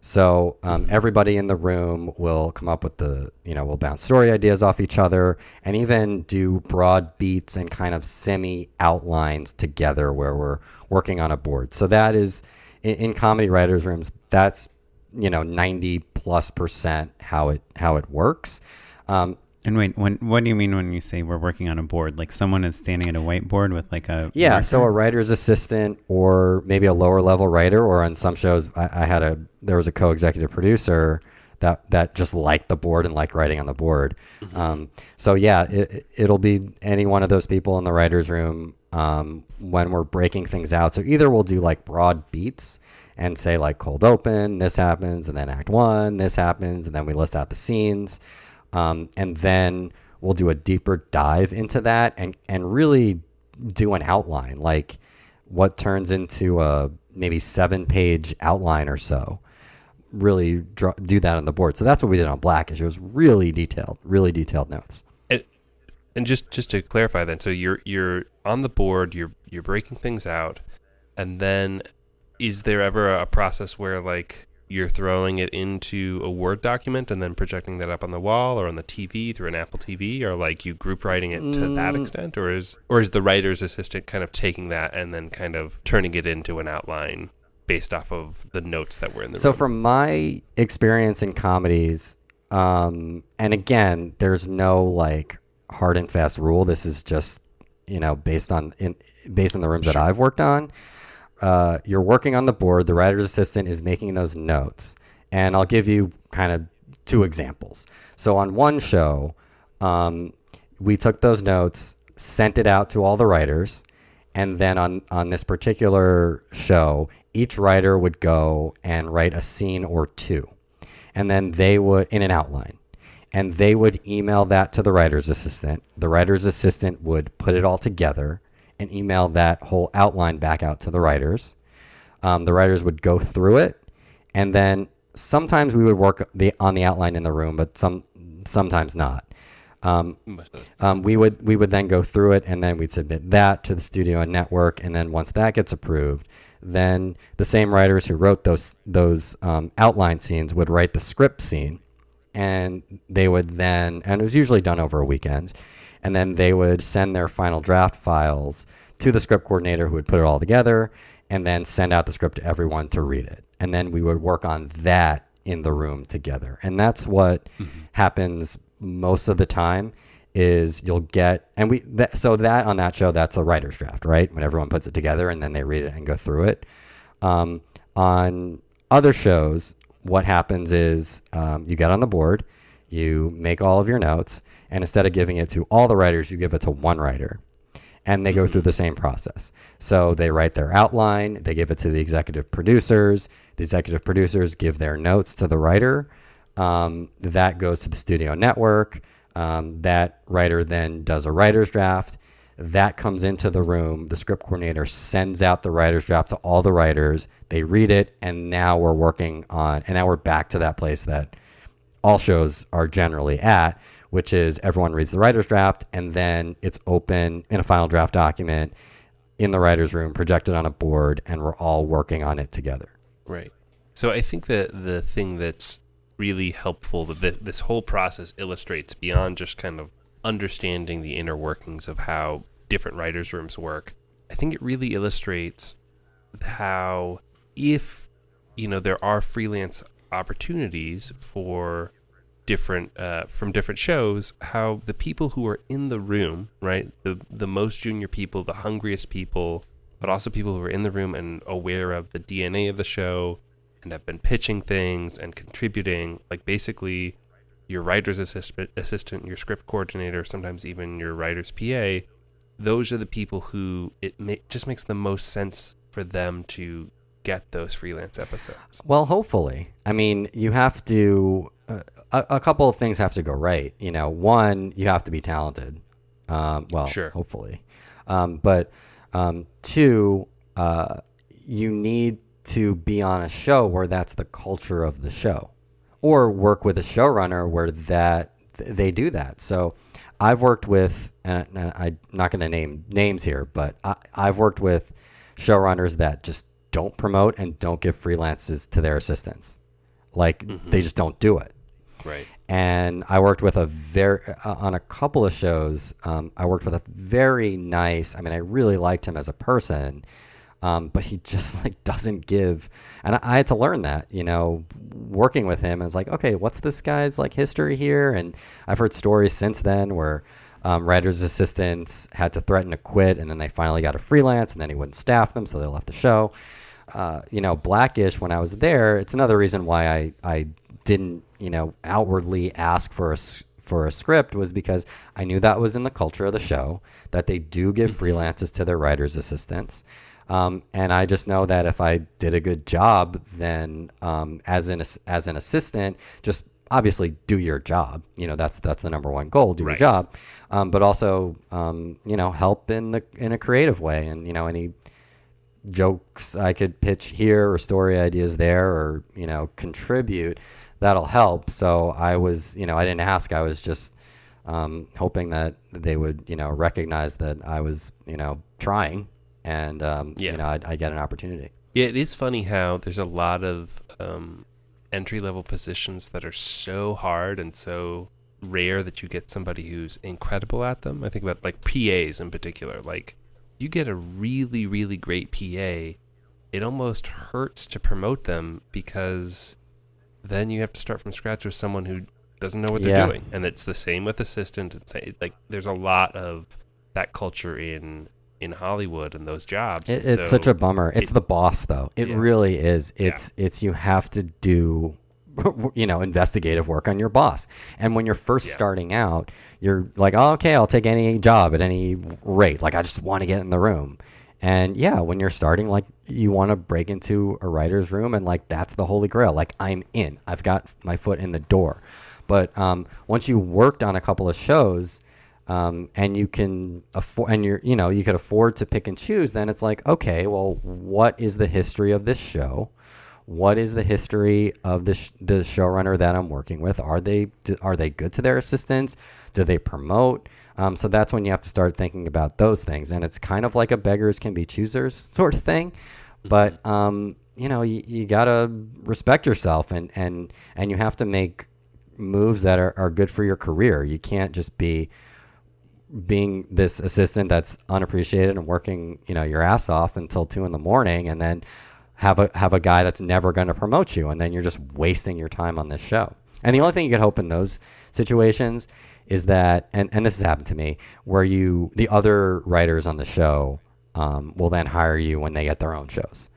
So um, everybody in the room will come up with the, you know, we'll bounce story ideas off each other and even do broad beats and kind of semi outlines together where we're working on a board. So that is in, in comedy writers' rooms. That's you know ninety plus percent how it how it works. Um, and wait, when what do you mean when you say we're working on a board? Like someone is standing at a whiteboard with like a Yeah, so a writer's assistant or maybe a lower level writer, or on some shows, I, I had a there was a co-executive producer that that just liked the board and liked writing on the board. Um, so yeah, it, it'll be any one of those people in the writers' room um, when we're breaking things out. So either we'll do like broad beats and say like cold open, this happens, and then act one, this happens, and then we list out the scenes, um, and then we'll do a deeper dive into that and and really do an outline like what turns into a maybe seven page outline or so. Really draw, do that on the board. So that's what we did on blackish it was really detailed really detailed notes. And, and just just to clarify then, so you're you're on the board, you're you're breaking things out, and then is there ever a process where like you're throwing it into a Word document and then projecting that up on the wall or on the TV through an Apple TV, or like you group writing it to that Mm. extent, or is or is the writer's assistant kind of taking that and then kind of turning it into an outline based off of the notes that were in the so room? from my experience in comedies um, and again there's no like hard and fast rule this is just you know based on in based on the rooms that i've worked on uh, you're working on the board the writer's assistant is making those notes and i'll give you kind of two examples. So on one show um, we took those notes sent it out to all the writers and then on on this particular show each writer would go and write a scene or two and then they would in an outline and they would email that to the writer's assistant. The writer's assistant would put it all together and email that whole outline back out to the writers. Um, the writers would go through it and then sometimes we would work the on the outline in the room but some sometimes not. Um, um, we would we would then go through it and then we'd submit that to the studio and network and then once that gets approved then the same writers who wrote those those um, outline scenes would write the script scene and they would then and it was usually done over a weekend and then they would send their final draft files to the script coordinator who would put it all together and then send out the script to everyone to read it. And then we would work on that in the room together. And that's what mm-hmm. happens most of the time is you'll get and we that, so that on that show that's a writer's draft, right? When everyone puts it together and then they read it and go through it. Um, on other shows, what happens is um, you get on the board, you make all of your notes, and instead of giving it to all the writers, you give it to one writer and they go through the same process. So they write their outline, they give it to the executive producers. The executive producers give their notes to the writer. Um, that goes to the studio network. Um, that writer then does a writer's draft. That comes into the room. The script coordinator sends out the writer's draft to all the writers. They read it, and now we're working on, and now we're back to that place that all shows are generally at, which is everyone reads the writer's draft and then it's open in a final draft document in the writer's room, projected on a board, and we're all working on it together. Right. So I think that the thing that's really helpful that this whole process illustrates beyond just kind of understanding the inner workings of how different writers' rooms work. I think it really illustrates how if you know there are freelance opportunities for different uh, from different shows how the people who are in the room right the the most junior people the hungriest people but also people who are in the room and aware of the DNA of the show and have been pitching things and contributing like basically your writer's assistant, assistant your script coordinator sometimes even your writer's PA those are the people who it ma- just makes the most sense for them to get those freelance episodes. Well, hopefully. I mean, you have to uh, a, a, couple of things have to go right. You know, one, you have to be talented. Um, well, sure. hopefully. Um, but um, two, uh, you need to be on a show where that's the culture of the show, or work with a showrunner where that they do that. So, I've worked with, and I'm not going to name names here, but I, I've worked with showrunners that just don't promote and don't give freelances to their assistants. Like mm-hmm. they just don't do it. Right. And I worked with a very uh, on a couple of shows. Um, I worked with a very nice. I mean, I really liked him as a person, um, but he just like doesn't give. And I, I, had to learn that, you know, working with him. It's like, okay, what's this guy's like history here? And I've heard stories since then where um, writers' assistants had to threaten to quit, and then they finally got a freelance, and then he wouldn't staff them, so they left the show. Uh, you know, Blackish, when I was there, it's another reason why I, I didn't, you know, outwardly ask for a, for a script was because I knew that was in the culture of the show, that they do give mm-hmm. freelances to their writers' assistants. Um, and I just know that if I did a good job, then um, as an as an assistant, just obviously do your job. You know that's that's the number one goal: do right. your job. Um, but also, um, you know, help in the in a creative way, and you know any jokes I could pitch here or story ideas there, or you know contribute that'll help. So I was, you know, I didn't ask. I was just um, hoping that they would, you know, recognize that I was, you know, trying, and um, yeah. you know, I get an opportunity. Yeah, it is funny how there's a lot of um, entry level positions that are so hard and so rare that you get somebody who's incredible at them. I think about like PAs in particular. Like, you get a really, really great PA, it almost hurts to promote them because then you have to start from scratch with someone who doesn't know what they're yeah. doing, and it's the same with assistant. It's like there's a lot of that culture in in Hollywood and those jobs. It, it's so such a bummer. It's it, the boss though. It yeah. really is. It's yeah. it's you have to do you know investigative work on your boss. And when you're first yeah. starting out, you're like, oh, "Okay, I'll take any job at any rate. Like I just want to get in the room." And yeah, when you're starting, like you want to break into a writer's room, and like that's the holy grail. Like I'm in, I've got my foot in the door. But um, once you worked on a couple of shows, um, and you can afford, and you're, you know, you could afford to pick and choose, then it's like, okay, well, what is the history of this show? What is the history of the sh- the showrunner that I'm working with? Are they are they good to their assistants? Do they promote? Um, so that's when you have to start thinking about those things. And it's kind of like a beggars can be choosers sort of thing. But, mm-hmm. um, you know, you, you got to respect yourself and, and, and you have to make moves that are, are good for your career. You can't just be being this assistant that's unappreciated and working, you know, your ass off until two in the morning, and then have a have a guy that's never going to promote you, and then you're just wasting your time on this show. And the only thing you could hope in those situations is that, and, and this has happened to me, where you the other writers on the show um, will then hire you when they get their own shows.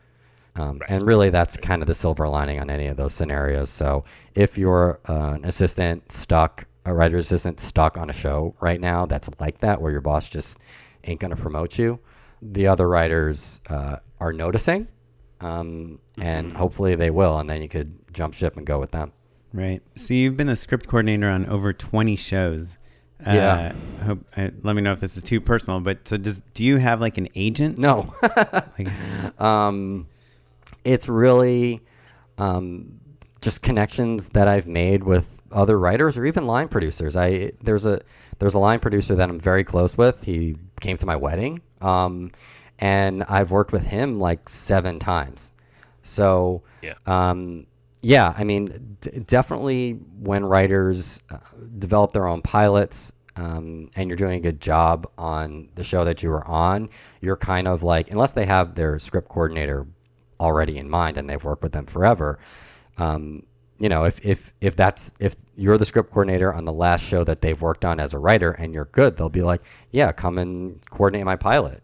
Um, Right. And really, that's kind of the silver lining on any of those scenarios. So if you're uh, an assistant stuck, a writer's assistant stuck on a show right now that's like that, where your boss just ain't going to promote you, the other writers uh, are noticing, um, and hopefully they will, and then you could jump ship and go with them. Right. So you've been a script coordinator on over 20 shows. Yeah. Uh, hope, uh, let me know if this is too personal, but so does do you have like an agent? No. Like, um, it's really um, just connections that I've made with other writers or even line producers. I there's a there's a line producer that I'm very close with. He came to my wedding, um, and I've worked with him like seven times. So Yeah. um, yeah, I mean, d- definitely when writers uh, develop their own pilots um, and you're doing a good job on the show that you were on, you're kind of like, unless they have their script coordinator already in mind and they've worked with them forever, um, you know, if, if, if that's, if you're the script coordinator on the last show that they've worked on as a writer and you're good, they'll be like, yeah, come and coordinate my pilot.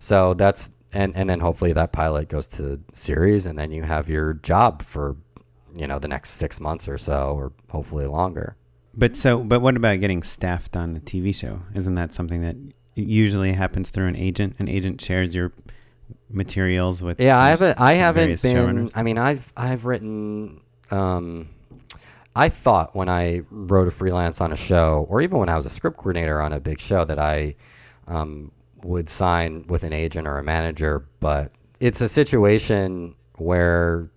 So that's and and then hopefully that pilot goes to series, and then you have your job for you know the next six months or so, or hopefully longer. but so, but what about getting staffed on a TV show? Isn't that something that usually happens through an agent? An agent shares your materials with. Yeah, I haven't. I haven't been. showrunners? I mean, I've I've written. Um, I thought when I wrote a freelance on a show, or even when I was a script coordinator on a big show, that I um, would sign with an agent or a manager. But it's a situation where,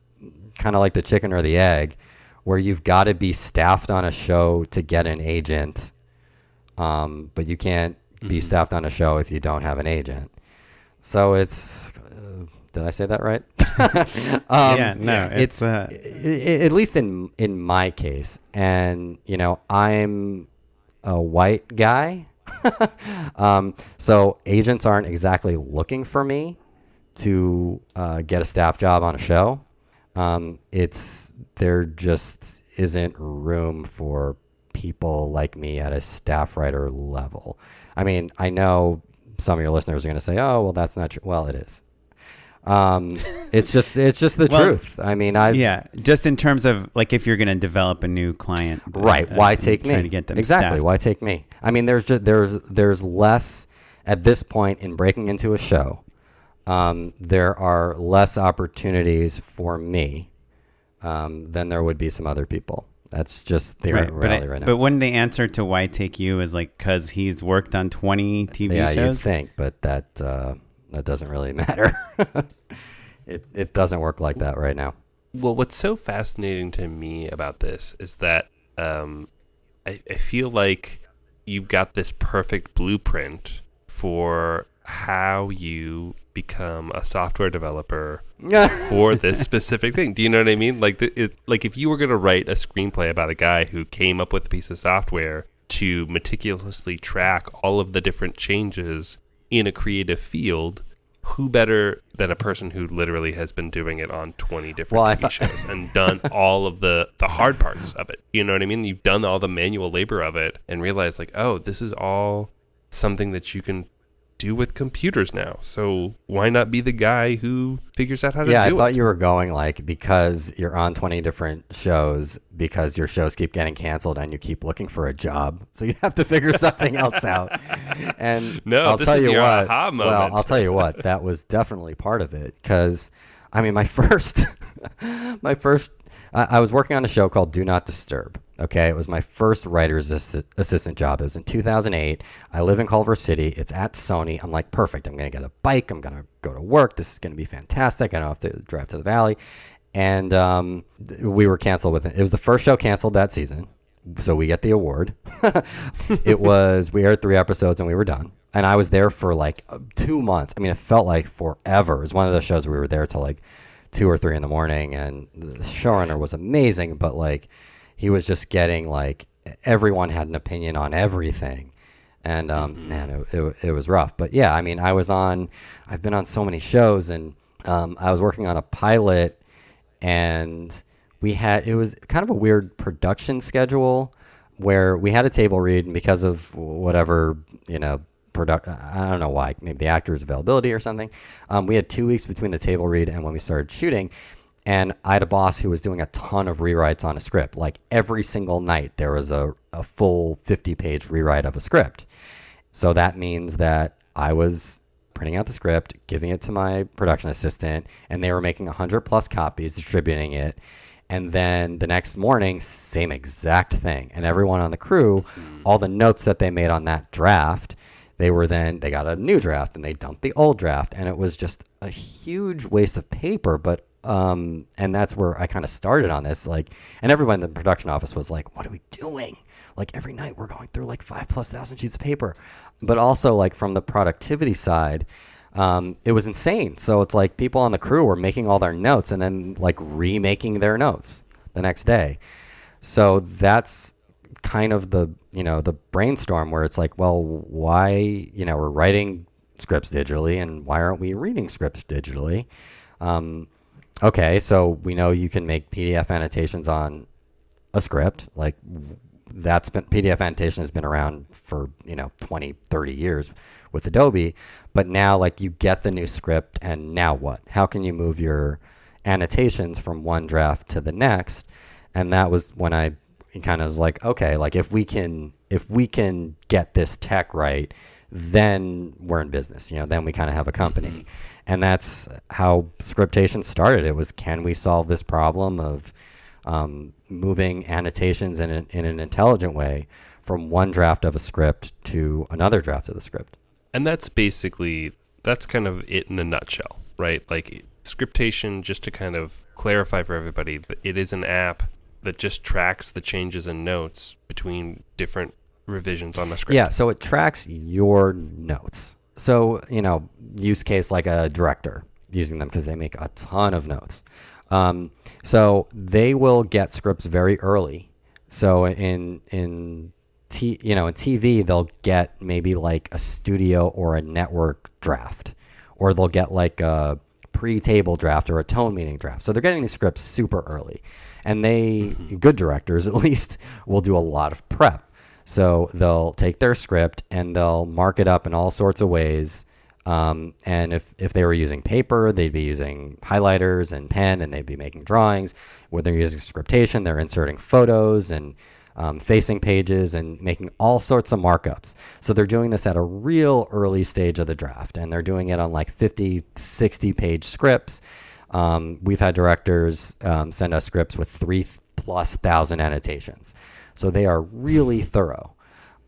kind of like the chicken or the egg, where you've got to be staffed on a show to get an agent, um, but you can't be staffed on a show if you don't have an agent. So it's. Uh, did I say that right? um, yeah, no, it's it's, uh, at least in in my case, and you know, I'm a white guy, um, so agents aren't exactly looking for me to uh, get a staff job on a show. Um, it's there just isn't room for people like me at a staff writer level. I mean, I know some of your listeners are going to say, "Oh, well, that's not true." Well, it is. Um, it's just it's just the Well, truth. I mean, I yeah, just in terms of like if you're going to develop a new client, uh, Right. uh, Why take me? Trying to get them exactly. staffed. Why take me? I mean, there's just there's there's less at this point in breaking into a show. Um, there are less opportunities for me um, than there would be some other people. That's just the Right, but, reality I- right now. but wouldn't the answer to why take you is like because he's worked on 20 TV yeah, shows? you'd think, but that uh, that doesn't really matter. it it doesn't work like that right now. Well, what's so fascinating to me about this is that um, I, I feel like you've got this perfect blueprint for how you become a software developer for this specific thing. Do you know what I mean? Like, the, it, like if you were going to write a screenplay about a guy who came up with a piece of software to meticulously track all of the different changes in a creative field, who better than a person who literally has been doing it on 20 different Well, TV thought- shows and done all of the the hard parts of it. You know what I mean? You've done all the manual labor of it and realized like, "Oh, this is all something that you can do with computers now. So why not be the guy who figures out how to yeah, I thought it?" you were going like because you're on 20 different shows because your shows keep getting canceled and you keep looking for a job, so you have to figure something else out. And No, I'll this tell is you your what. Well. I'll tell you what. That was definitely part of it because, I mean, my first, my first, I, I was working on a show called Do Not Disturb. Okay, it was my first writer's assist- assistant job. It was in 2008. I live in Culver City. It's at Sony. I'm like, perfect. I'm gonna get a bike. I'm gonna go to work. This is gonna be fantastic. I don't have to drive to the valley. And um, we were canceled with it. It was the first show canceled that season, so we get the award. it was we aired three episodes and we were done. And I was there for like uh, two months. I mean, it felt like forever. It was one of those shows we were there till like two or three in the morning, and the showrunner was amazing, but like he was just getting like everyone had an opinion on everything. and um, man, it, it it was rough. But yeah, I mean, I was on, I've been on so many shows, and um, I was working on a pilot, and we had it was kind of a weird production schedule where we had a table read, and because of whatever you know product. I don't know why. Maybe the actor's availability or something. Um, we had two weeks between the table read and when we started shooting. And I had a boss who was doing a ton of rewrites on a script. Like every single night, there was a, a full 50 page rewrite of a script. So that means that I was printing out the script, giving it to my production assistant, and they were making 100 plus copies, distributing it. And then the next morning, same exact thing. And everyone on the crew, mm-hmm. all the notes that they made on that draft, they were then they got a new draft and they dumped the old draft and it was just a huge waste of paper but um and that's where i kind of started on this like and everyone in the production office was like what are we doing? Like every night we're going through like five plus thousand sheets of paper. But also like from the productivity side um, it was insane. So it's like people on the crew were making all their notes and then like remaking their notes the next day. So that's kind of the you know the brainstorm where it's like well why you know we're writing scripts digitally and why aren't we reading scripts digitally? Um, okay so we know you can make pdf annotations on a script like that's been pdf annotation has been around for you know 20 30 years with adobe but now like you get the new script and now what? How can you move your annotations from one draft to the next? And that was when i kind of was like okay like if we can if we can get this tech right then we're in business you know then we kind of have a company. Mm-hmm. And that's how scriptation started it was can we solve this problem of um, moving annotations in, a, in an intelligent way from one draft of a script to another draft of the script and that's basically that's kind of it in a nutshell right like scriptation just to kind of clarify for everybody it is an app that just tracks the changes in notes between different revisions on the script. Yeah, so it tracks your notes. So, you know, use case like a director using them because they make a ton of notes. Um, so they will get scripts very early. So in in t you know in TV they'll get maybe like a studio or a network draft, or they'll get like a pre-table draft or a tone meeting draft. So they're getting these scripts super early and they mm-hmm. good directors at least will do a lot of prep so they'll take their script and they'll mark it up in all sorts of ways. Um, and if, if they were using paper they'd be using highlighters and pen and they'd be making drawings. When they're using scriptation they're inserting photos and um, facing pages and making all sorts of markups. So they're doing this at a real early stage of the draft and they're doing it on like 50, 60 page scripts. Um, we've had directors um, send us scripts with three plus thousand annotations, so they are really thorough.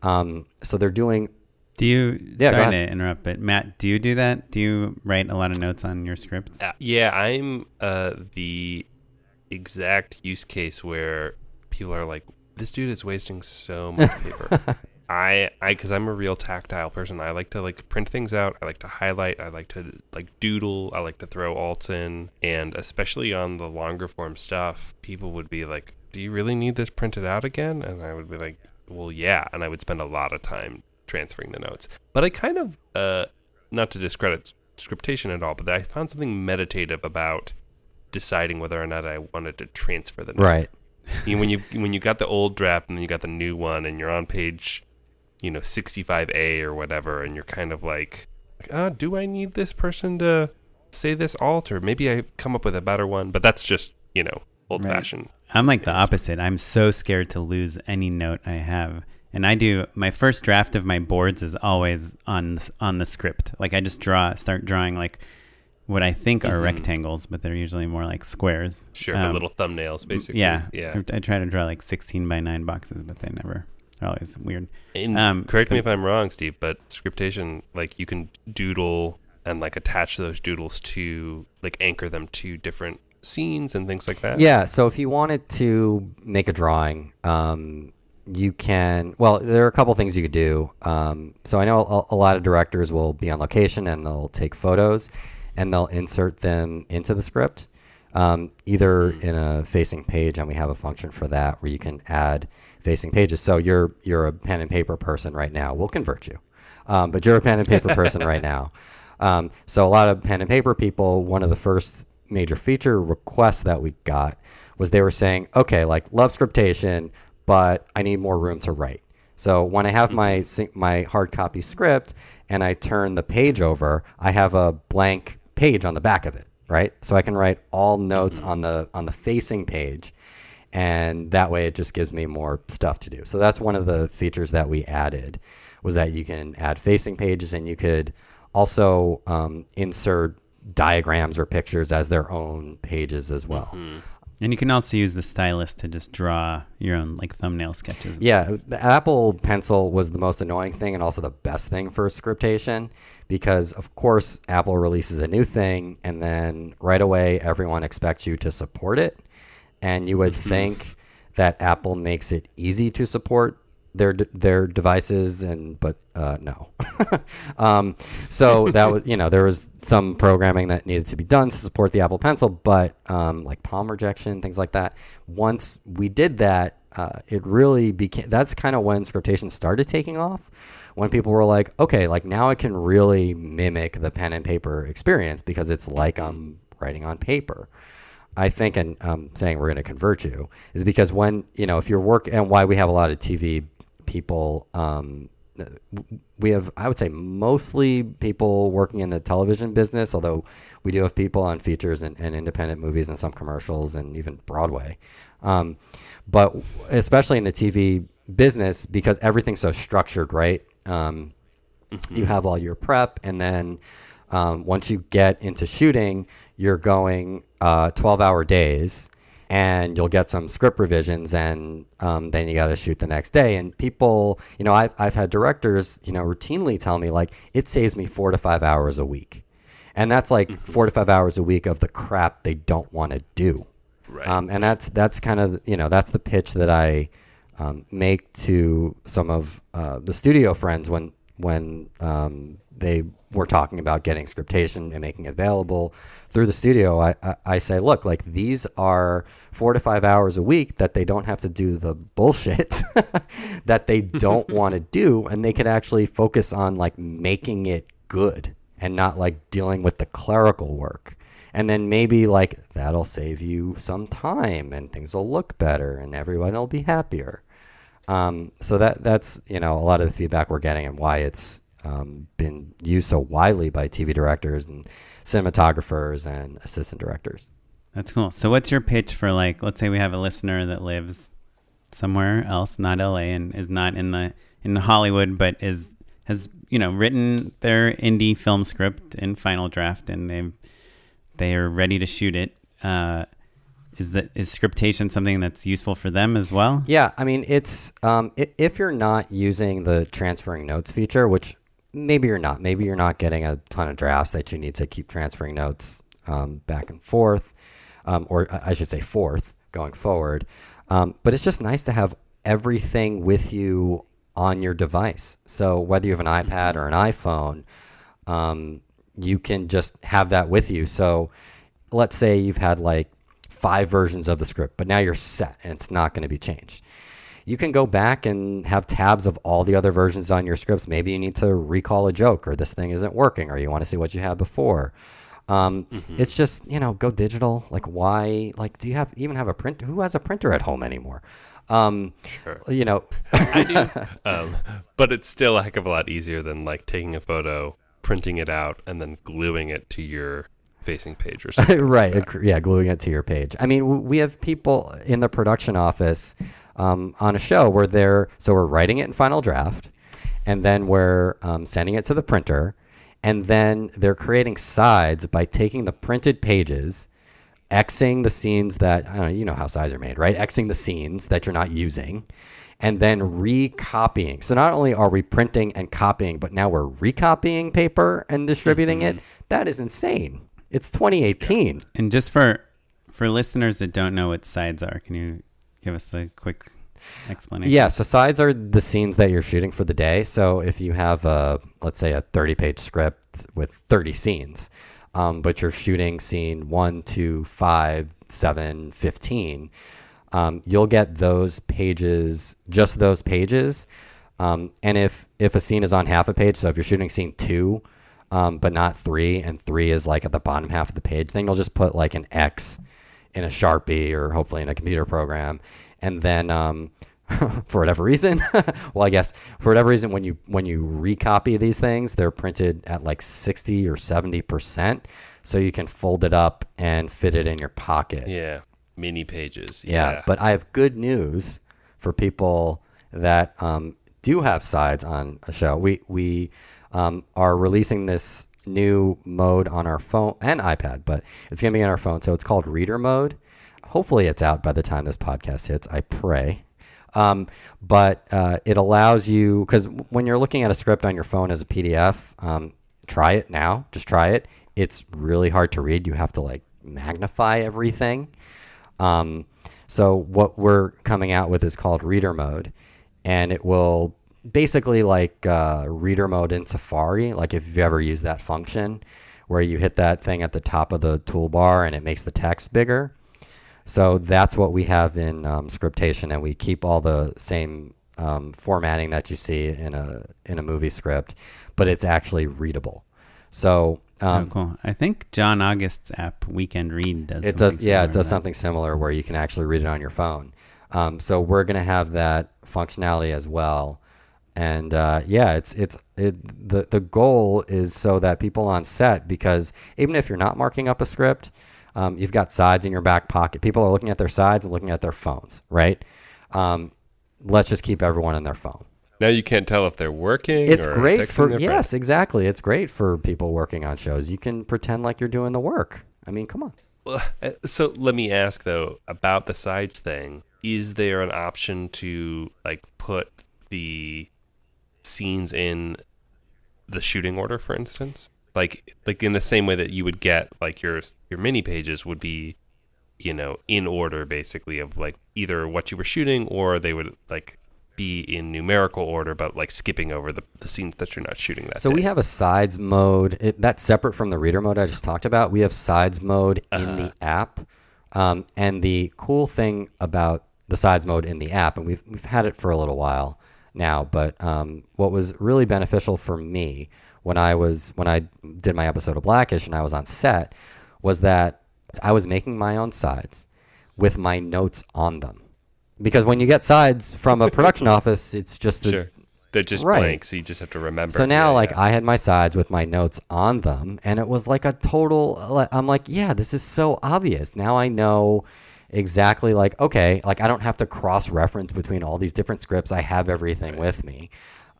Um, so they're doing. Do you? Yeah, sorry to interrupt, but Matt, do you do that? Do you write a lot of notes on your scripts? Uh, yeah, I'm uh, the exact use case where people are like, "This dude is wasting so much paper." I I because I'm a real tactile person. I like to like print things out. I like to highlight. I like to like doodle. I like to throw alts in, and especially on the longer form stuff, people would be like, "Do you really need this printed out again?" And I would be like, "Well, yeah." And I would spend a lot of time transferring the notes. But I kind of uh, not to discredit scriptation at all, but I found something meditative about deciding whether or not I wanted to transfer the note. Right. you, when you when you got the old draft and then you got the new one and you're on page you know 65a or whatever and you're kind of like uh, do i need this person to say this alt or maybe i've come up with a better one but that's just you know old right. fashioned i'm like the opposite i'm so scared to lose any note i have and i do my first draft of my boards is always on on the script like i just draw start drawing like what I think are mm-hmm. rectangles, but they're usually more like squares. Sure, um, little thumbnails, basically. Yeah, yeah. I, I, try to draw like 16 by 9 boxes, but they never They're always weird. Um, correct me if I'm wrong, Steve, but scriptation, like you can doodle and like attach those doodles to like anchor them to different scenes and things like that. Yeah. So if you wanted to make a drawing, um, you can. Well, there are a couple things you could do. Um, so I know a, a lot of directors will be on location and they'll take photos and they'll insert them into the script. Um, either hmm. in a facing page, and we have a function for that where you can add facing pages. So you're you're a pen and paper person right now. We'll convert you, um, but you're a pen and paper person right now. Um, so a lot of pen and paper people, one of the first major feature requests that we got was they were saying, okay, like love scriptation, but I need more room to write. So when I have my my hard copy script and I turn the page over, I have a blank page on the back of it, right? So I can write all notes on the on the facing page and that way it just gives me more stuff to do. So that's one of the features that we added was that you can add facing pages and you could also um, insert diagrams or pictures as their own pages as well. Mm-hmm. And you can also use the stylus to just draw your own like thumbnail sketches. and Yeah, the Apple Pencil was the most annoying thing and also the best thing for scriptation because, of course, Apple releases a new thing and then right away everyone expects you to support it. And you would mm-hmm. think that Apple makes it easy to support their their devices and but uh, no. Um, so that was you know there was some programming that needed to be done to support the apple pencil but um, like palm rejection things like that. Once we did that uh, it really became that's kind of when scriptation started taking off when people were like okay like now i can really mimic the pen and paper experience because it's like i'm writing on paper. I think, and um, saying we're going to convert you is because when you know if you're work and why we have a lot of TV people. Um, we have, I would say, mostly people working in the television business, although we do have people on features and, and independent movies and some commercials and even Broadway. Um, but especially in the TV business, because everything's so structured, right? Um, you have all your prep and then um, once you get into shooting you're going uh, 12 hour days and you'll get some script revisions and um, then you got to shoot the next day. And people you know I've, I've had directors you know routinely tell me like it saves me four to five hours a week. And that's like four to five hours a week of the crap they don't want to do. Right. um, and that's that's kind of you know that's the pitch that I um, make to some of uh, the studio friends when when um, they were talking about getting scriptation and making it available through the studio. I, I, I say, look, like these are four to five hours a week that they don't have to do the bullshit that they don't want to do, and they could actually focus on like making it good and not like dealing with the clerical work and then maybe like that'll save you some time and things will look better and everyone will be happier um, so that that's you know a lot of the feedback we're getting and why it's um, been used so widely by tv directors and cinematographers and assistant directors That's cool. So, what's your pitch for like, let's say we have a listener that lives somewhere else, not LA, and is not in the in Hollywood, but is has you know written their indie film script in Final Draft, and they they are ready to shoot it. Uh, is that is scriptation something that's useful for them as well? Yeah, I mean, it's um, if you're not using the transferring notes feature, which maybe you're not, maybe you're not getting a ton of drafts that you need to keep transferring notes um, back and forth, um, or I should say forth going forward. Um, but it's just nice to have everything with you on your device. So whether you have an iPad or an iPhone, um, you can just have that with you. So let's say you've had like five versions of the script, but now you're set and it's not going to be changed. You can go back and have tabs of all the other versions on your scripts. Maybe you need to recall a joke, or this thing isn't working, or you want to see what you had before. Um, It's just you know, go digital. Like, why? Like, do you have even have a print? Who has a printer at home anymore? Um, Sure. You know, I do. Um, but it's still a heck of a lot easier than like taking a photo, printing it out, and then gluing it to your facing page or something. right. ag- Yeah, gluing it to your page. I mean, we have people in the production office um, on a show where they're so we're writing it in Final Draft, and then we're um, sending it to the printer, and then they're creating sides by taking the printed pages, xing the scenes that I don't know, you know how sides are made, right? Xing the scenes that you're not using. And then recopying. So not only are we printing and copying, but now we're recopying paper and distributing it. That is insane. It's 2018. And just for for listeners that don't know what sides are, can you give us the quick explanation? Yeah, so sides are the scenes that you're shooting for the day. So if you have a, let's say, a 30 page script with 30 scenes, um, but you're shooting scene one, two, five, seven, 15, um, you'll get those pages, just those pages. Um, and if if a scene is on half a page, so if you're shooting scene two, um, but not three, and three is like at the bottom half of the page, then you'll just put like an X in a Sharpie or hopefully in a computer program, and then um, for whatever reason, well, I guess for whatever reason, when you when you recopy these things, they're printed at like sixty or seventy percent, so you can fold it up and fit it in your pocket. Yeah, mini pages. Yeah, Yeah, but I have good news for people that um, do have sides on a show. We we um, are releasing this new mode on our phone and iPad, but it's going to be on our phone. So it's called Reader Mode. Hopefully, it's out by the time this podcast hits. I pray. Um, but uh, it allows you because when you're looking at a script on your phone as a PDF, um, try it now. Just try it. It's really hard to read. You have to like magnify everything. Um, so what we're coming out with is called Reader Mode, and it will basically like uh, Reader Mode in Safari. Like if you've ever use that function, where you hit that thing at the top of the toolbar and it makes the text bigger. So that's what we have in um, Scriptation, and we keep all the same um, formatting that you see in a in a movie script, but it's actually readable. So um, oh, cool. I think John August's app, Weekend Read, does. it does yeah it does that. something similar where you can actually read it on your phone um, so we're going to have that functionality as well and uh, yeah it's it's it, the the goal is so that people on set because even if you're not marking up a script um, you've got sides in your back pocket. People are looking at their sides and looking at their phones right? Um, let's just keep everyone in their phone. Now you can't tell if they're working. it's or great for yes exactly. It's great for people working on shows. You can pretend like you're doing the work. I mean come on. Uh, So let me ask though about the sides thing. Is there an option to like put the scenes in the shooting order, for instance? Like like in the same way that you would get like your your mini pages would be, you know, in order basically of like either what you were shooting or they would like be in numerical order, but like skipping over the, the scenes that you're not shooting that So we have a sides mode it, that's separate from the reader mode I just talked about. We have sides mode in the app, um, and the cool thing about the sides mode in the app, and we've we've had it for a little while now, but um, what was really beneficial for me when I was when I did my episode of Blackish and I was on set was that I was making my own sides with my notes on them. Because when you get sides from a production office, it's just a, sure. They're just Right. blank, so you just have to remember. so now, Yeah, like, yeah. I had my sides with my notes on them, and it was like a total. I'm like, yeah, this is so obvious. Now I know exactly, like, okay, like, I don't have to cross reference between all these different scripts. I have everything with me.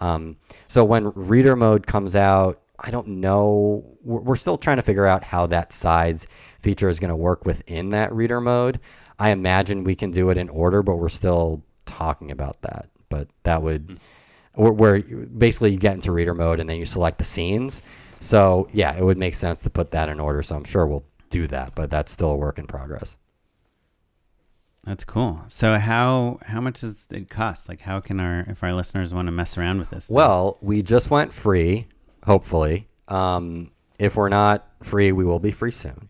Um, so when reader mode comes out, I don't know. We're, we're still trying to figure out how that sides feature is going to work within that reader mode. I imagine we can do it in order, but we're still talking about that. But that would where, where basically you get into reader mode and then you select the scenes. So yeah, it would make sense to put that in order. So I'm sure we'll do that, but that's still a work in progress. That's cool. So how how much does it cost? Like, how can our if our listeners want to mess around with this? thing? Well, we just went free, hopefully. Um, if we're not free, we will be free soon.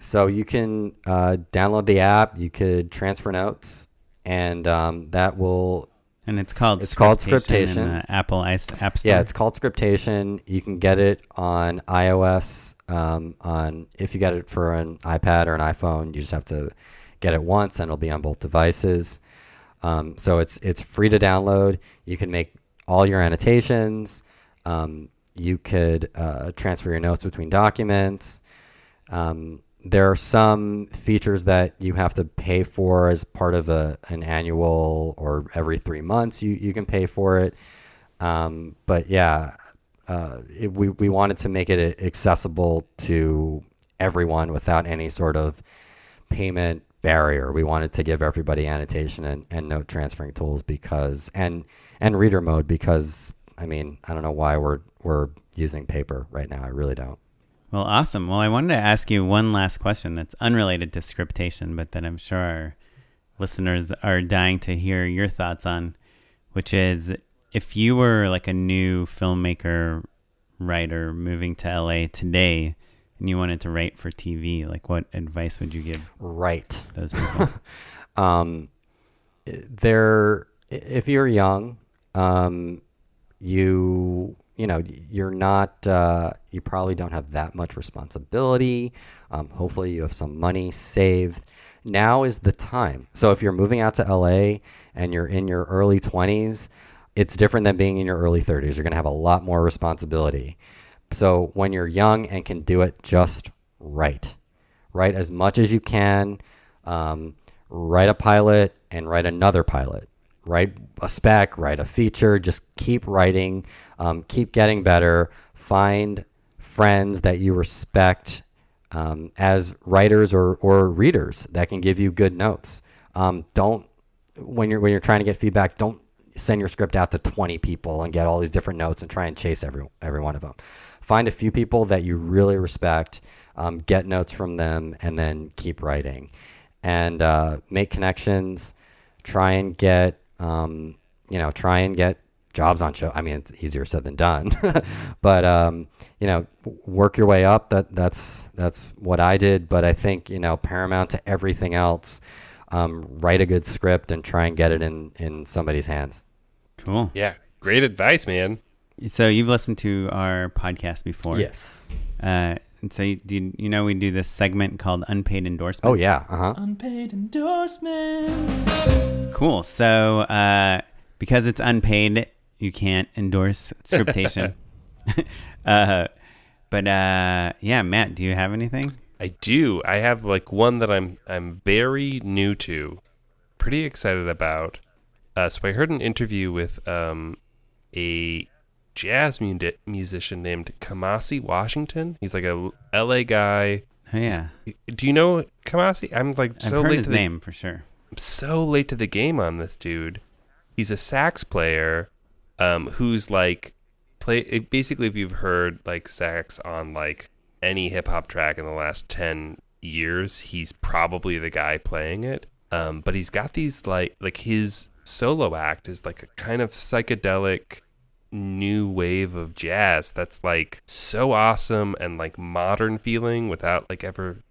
So you can uh, download the app. You could transfer notes, and um, that will and it's called it's called in Scriptation. the Apple App Store. Yeah, it's called Scriptation. You can get it on iOS. Um, on if you get it for an iPad or an iPhone, you just have to get it once, and it'll be on both devices. Um, so it's it's free to download. You can make all your annotations. Um, you could uh, transfer your notes between documents. Um, there are some features that you have to pay for as part of a, an annual or every three months you, you can pay for it. Um, but yeah, uh, it, we, we wanted to make it accessible to everyone without any sort of payment barrier. We wanted to give everybody annotation and, and note transferring tools because and and reader mode because I mean I don't know why we're we're using paper right now. I really don't. Well, awesome. Well, I wanted to ask you one last question that's unrelated to scriptation, but that I'm sure our listeners are dying to hear your thoughts on, which is if you were like a new filmmaker, writer moving to LA today and you wanted to write for TV, like what advice would you give Right. those people? Um, there, if you're young, um, you you know you're not uh, you probably don't have that much responsibility. Um, hopefully, you have some money saved. Now is the time. So if you're moving out to LA and you're in your early 20s, it's different than being in your early 30s. You're going to have a lot more responsibility. So when you're young and can do it just right, write as much as you can, um, write a pilot and write another pilot, write a spec, write a feature, just keep writing, um, keep getting better, find friends that you respect um, as writers or, or readers that can give you good notes. Um, don't when you're when you're trying to get feedback, don't send your script out to 20 people and get all these different notes and try and chase every every one of them. Find a few people that you really respect, um, get notes from them, and then keep writing, and uh, make connections. Try and get um, you know try and get jobs on show. I mean, it's easier said than done, but um, you know, work your way up. That that's that's what I did. But I think you know, paramount to everything else, um, write a good script and try and get it in in somebody's hands. Cool. Yeah, great advice, man. So you've listened to our podcast before. Yes. Uh, and so you, do you, you know we do this segment called unpaid endorsements. Oh yeah. Uh huh. Unpaid endorsements. Cool. So uh, because it's unpaid, you can't endorse Scriptation. uh, but uh, yeah, Matt, do you have anything? I do. I have like one that I'm I'm very new to, pretty excited about. Uh, so I heard an interview with um, a jazz mu- musician named Kamasi Washington. He's like a L.A. guy. Oh yeah, Do you know Kamasi? I'm like I've so late his to the name for sure. I'm so late to the game on this dude. He's a sax player um, who's like play basically if you've heard like sax on like any hip hop track in the last 10 years, he's probably the guy playing it. Um, but he's got these like like his solo act is like a kind of psychedelic new wave of jazz that's like so awesome and like modern feeling without like ever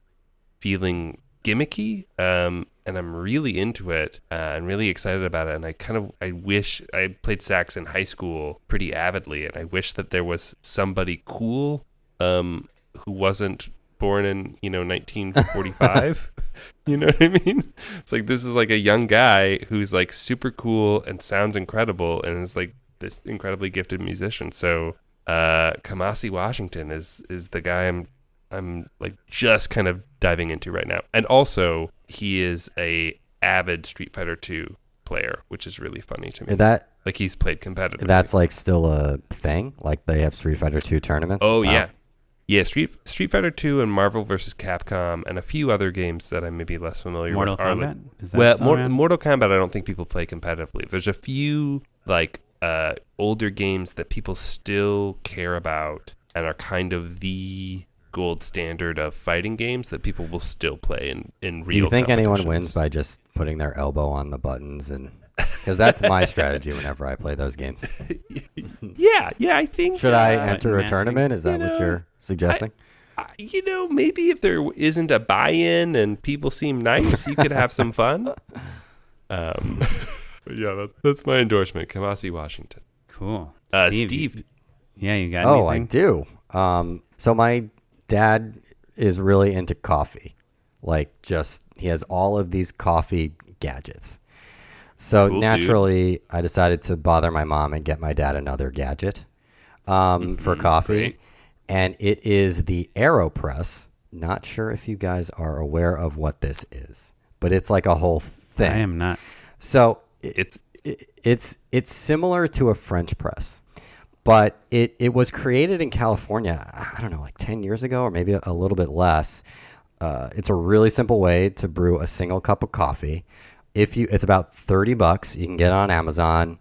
feeling gimmicky um and i'm really into it uh, and really excited about it and i kind of i wish i played sax in high school pretty avidly and i wish that there was somebody cool um who wasn't born in you know 1945 you know what i mean? It's like this is like a young guy who's like super cool and sounds incredible and is like this incredibly gifted musician so uh kamasi washington is is the guy i'm I'm like just kind of diving into right now. And also, he is a avid Street Fighter 2 player, which is really funny to me. That like he's played competitively. that's like still a thing. Like they have Street Fighter Two tournaments. oh Wow. yeah, yeah. Street Street Fighter 2 and Marvel vs. Capcom and a few other games that I may be less familiar Mortal with. are, like- Kombat. Is that well, Mor- Mortal Kombat, I don't think people play competitively. There's a few like uh, older games that people still care about and are kind of the gold standard of fighting games that people will still play in in real. Do you think anyone wins by just putting their elbow on the buttons and? Because that's my strategy whenever I play those games. Yeah, yeah, I think. Should I uh, enter a mashing, tournament? Is that you what you're suggesting? uh, you know, maybe if there isn't a buy-in and people seem nice, you could have some fun. Um, but yeah, that, that's my endorsement, Kamasi Washington. Cool. Uh, Steve, Steve, Yeah, you got oh, I do. Um, so my dad is really into coffee. Like, just he has all of these coffee gadgets. So Cool, dude. naturally, I decided to bother my mom and get my dad another gadget um, for coffee, Mm-hmm. great. and it is the Aeropress. Not sure if you guys are aware of what this is, but it's like a whole thing. I am not. So it, it's it, it's it's similar to a French press, but it it was created in California. I don't know, like ten years ago, or maybe a, a little bit less. Uh, it's a really simple way to brew a single cup of coffee. If you, it's about thirty bucks. You can get it on Amazon.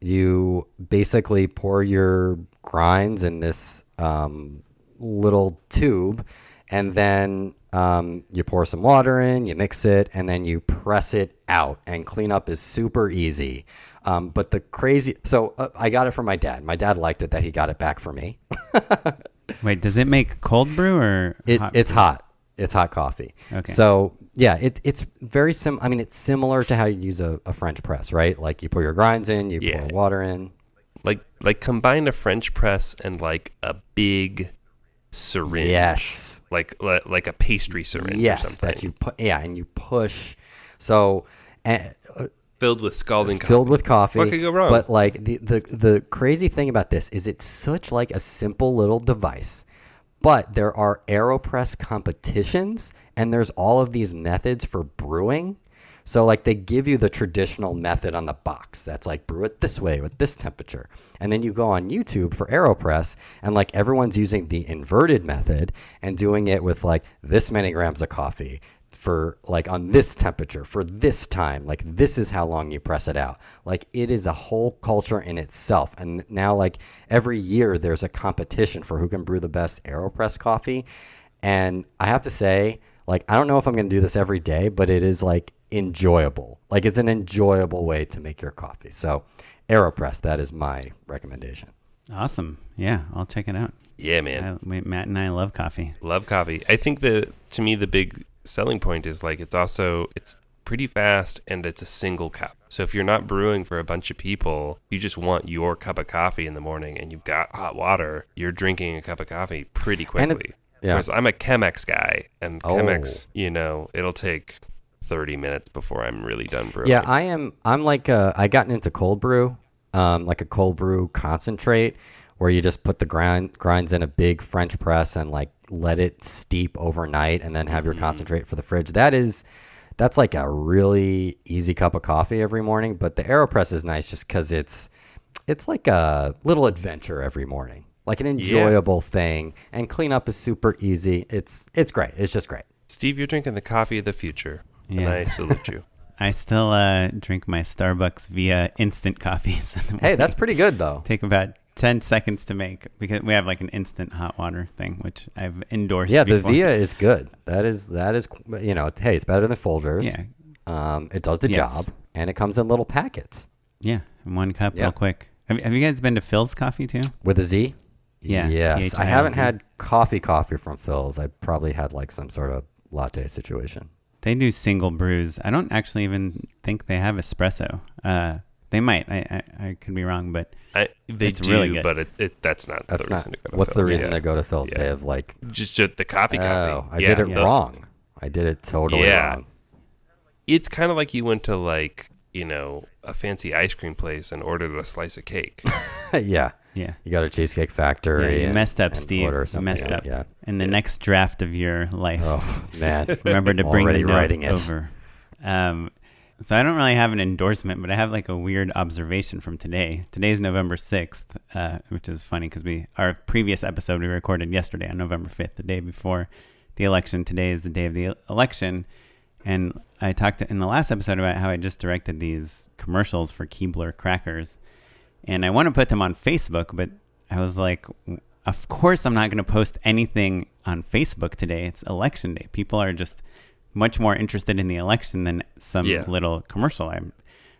You basically pour your grinds in this um, little tube, and then um, you pour some water in, you mix it, and then you press it out. And cleanup is super easy. Um, but the crazy, so uh, I got it from my dad. My dad liked it that he got it back for me. Wait, does it make cold brew or It, hot it's brew? hot. It's hot coffee. Okay. So yeah, it, it's very sim. I mean, it's similar to how you use a, a French press, right? Like you put your grinds in, you Yeah. pour water in. Like like combine a French press and like a big syringe. Yes. Like like, like a pastry syringe or yes, something. that you put. Yeah, and you push. So, uh, filled with scalding filled coffee. with coffee. What could go wrong? But like the, the the crazy thing about this is it's such like a simple little device. But there are AeroPress competitions and there's all of these methods for brewing. So like they give you the traditional method on the box. That's like brew it this way with this temperature. And then you go on YouTube for AeroPress and like everyone's using the inverted method and doing it with like this many grams of coffee, for like on this temperature for this time like this is how long you press it out like it is a whole culture in itself and now like every year there's a competition for who can brew the best aeropress coffee and i have to say like i don't know if i'm going to do this every day but it is like enjoyable like it's an enjoyable way to make your coffee so aeropress that is my recommendation Awesome. Yeah, I'll check it out. Yeah, man. I, wait, Matt and I love coffee. Love coffee. I think the to me the big selling point is like it's also it's pretty fast and it's a single cup. So if you're not brewing for a bunch of people, you just want your cup of coffee in the morning and you've got hot water, you're drinking a cup of coffee pretty And it- quickly. yeah. Whereas I'm a Chemex guy and Oh. Chemex, you know, it'll take 30 minutes before I'm really done brewing. Yeah, I am. I'm like uh, I gotten into cold brew, um, like a cold brew concentrate, where you just put the grind grinds in a big French press and like let it steep overnight, and then have your concentrate for the fridge. That is, that's like a really easy cup of coffee every morning. But the Aeropress is nice just because it's, it's like a little adventure every morning, like an enjoyable thing. And cleanup is super easy. It's it's great. It's just great. Steve, you're drinking the coffee of the future. And Yeah. I salute you. I still uh, drink my Starbucks via instant coffees. in Hey, that's pretty good though. take about 10 seconds to make because we have like an instant hot water thing, which I've endorsed. Yeah, the. Via is good. That is that is you know, hey, it's better than Folgers. Yeah. Um, it does the Yes. job, and it comes in little packets Yeah, in one cup, Yeah. real quick. Have, have you guys been to Philz Coffee too? with a Z. Yeah, Yes, I haven't had coffee coffee from Philz. I probably had like some sort of latte situation. They do single brews. I don't actually even think they have espresso. Uh, they might. I, I, I could be wrong, but I, they It's do, really good. but it, it that's not That's the not. reason to go to What's the reason Yeah. to go to Philz? Yeah. They have like. Just, just the coffee coffee. Oh, I Yeah, did it no. wrong. I did it totally Yeah. wrong. It's kind of like you went to like you know a fancy ice cream place and ordered a slice of cake. yeah, yeah. you got a cheesecake Yeah, factory. you and- messed up, Steve. order You messed Yeah, up. Yeah. In the next draft of your life, Oh man. remember to bring the writing it. over. Um, so I don't really have an endorsement, but I have like a weird observation from today. Today is November sixth, uh, which is funny because we our previous episode we recorded yesterday on November fifth, the day before the election. Today is the day of the election, and I talked in the last episode about how I just directed these commercials for Keebler crackers, and I want to put them on Facebook, but I was like, of course I'm not going to post anything on Facebook today. It's election day. People are just much more interested in the election than some Yeah. little commercial I'm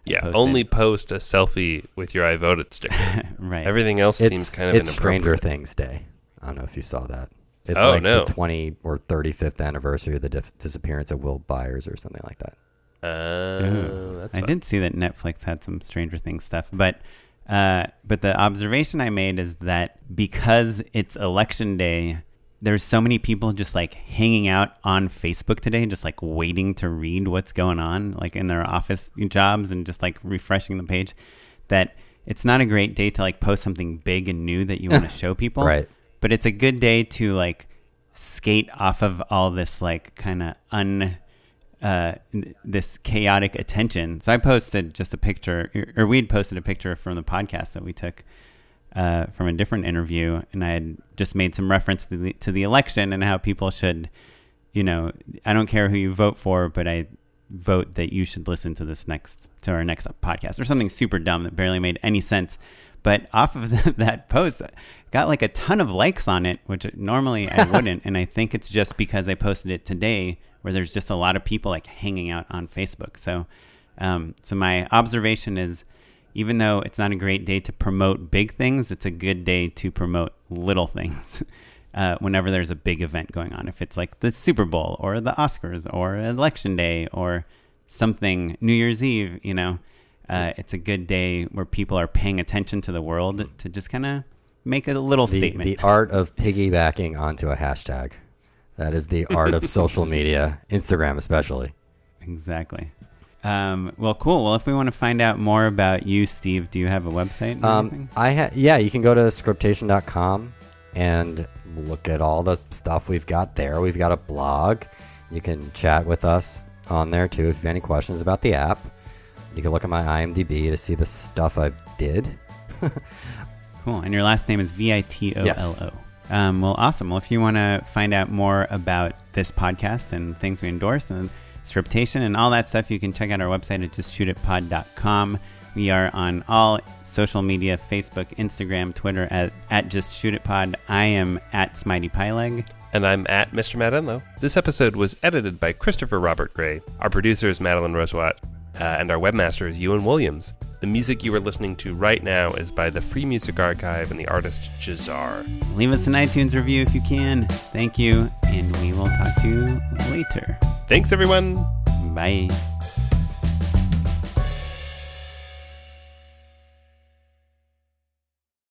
yeah, posted. only post a selfie with your I voted sticker. right. Everything else It's, seems kind of it's Stranger. Things Day. I don't know if you saw that. It's Oh, like no. the 20 or 35th anniversary of the dif- disappearance of Will Byers or something like that. Oh, that's I fun. did see that Netflix had some Stranger Things stuff, but uh, but the observation I made is that because it's election day, there's so many people just like hanging out on Facebook today, just like waiting to read what's going on, like in their office jobs and just like refreshing the page. That it's not a great day to like post something big and new that you want to show people, Right. But it's a good day to like skate off of all this like kind of un uh, this chaotic attention. So I posted just a picture, or we'd posted a picture from the podcast that we took uh, from a different interview, and I had just made some reference to the, to the election and how people should, you know, I don't care who you vote for, but I vote that you should listen to this next to our next podcast or something super dumb that barely made any sense. But off of the, that post, got like a ton of likes on it, which normally I wouldn't. and I think it's just because I posted it today, where there's just a lot of people like hanging out on Facebook. So, um, so my observation is, even though it's not a great day to promote big things, it's a good day to promote little things. uh, whenever there's a big event going on. If it's like the Super Bowl or the Oscars or Election Day or something, New Year's Eve, you know, uh, it's a good day where people are paying attention to the world to just kind of make a little The, statement. the art of piggybacking onto a hashtag. That is the art of social media, Instagram especially. exactly. Um, well, cool. Well, if we want to find out more about you, Steve, do you have a website? Or Um. I ha- yeah, you can go to scriptation.com and look at all the stuff we've got there. We've got a blog. You can chat with us on there too if you have any questions about the app. You can look at my IMDb to see the stuff I did. Cool. And your last name is V I T O L O. Um, well, awesome. Well, if you want to find out more about this podcast and things we endorse and Scriptation and all that stuff, you can check out our website at justshootitpod.com. We are on all social media Facebook, Instagram, Twitter at, at Just Shoot It Pod. I am at Smitey Pie Leg. And I'm at Mr. Matt Enlow. This episode was edited by Christopher Robert Gray. Our producer is Madeline Roswatt, uh, and our webmaster is Ewan Williams. The music you are listening to right now is by the Free Music Archive and the artist Jahzzar. Leave us an iTunes review if you can. Thank you, and we will talk to you later. Thanks, everyone. Bye.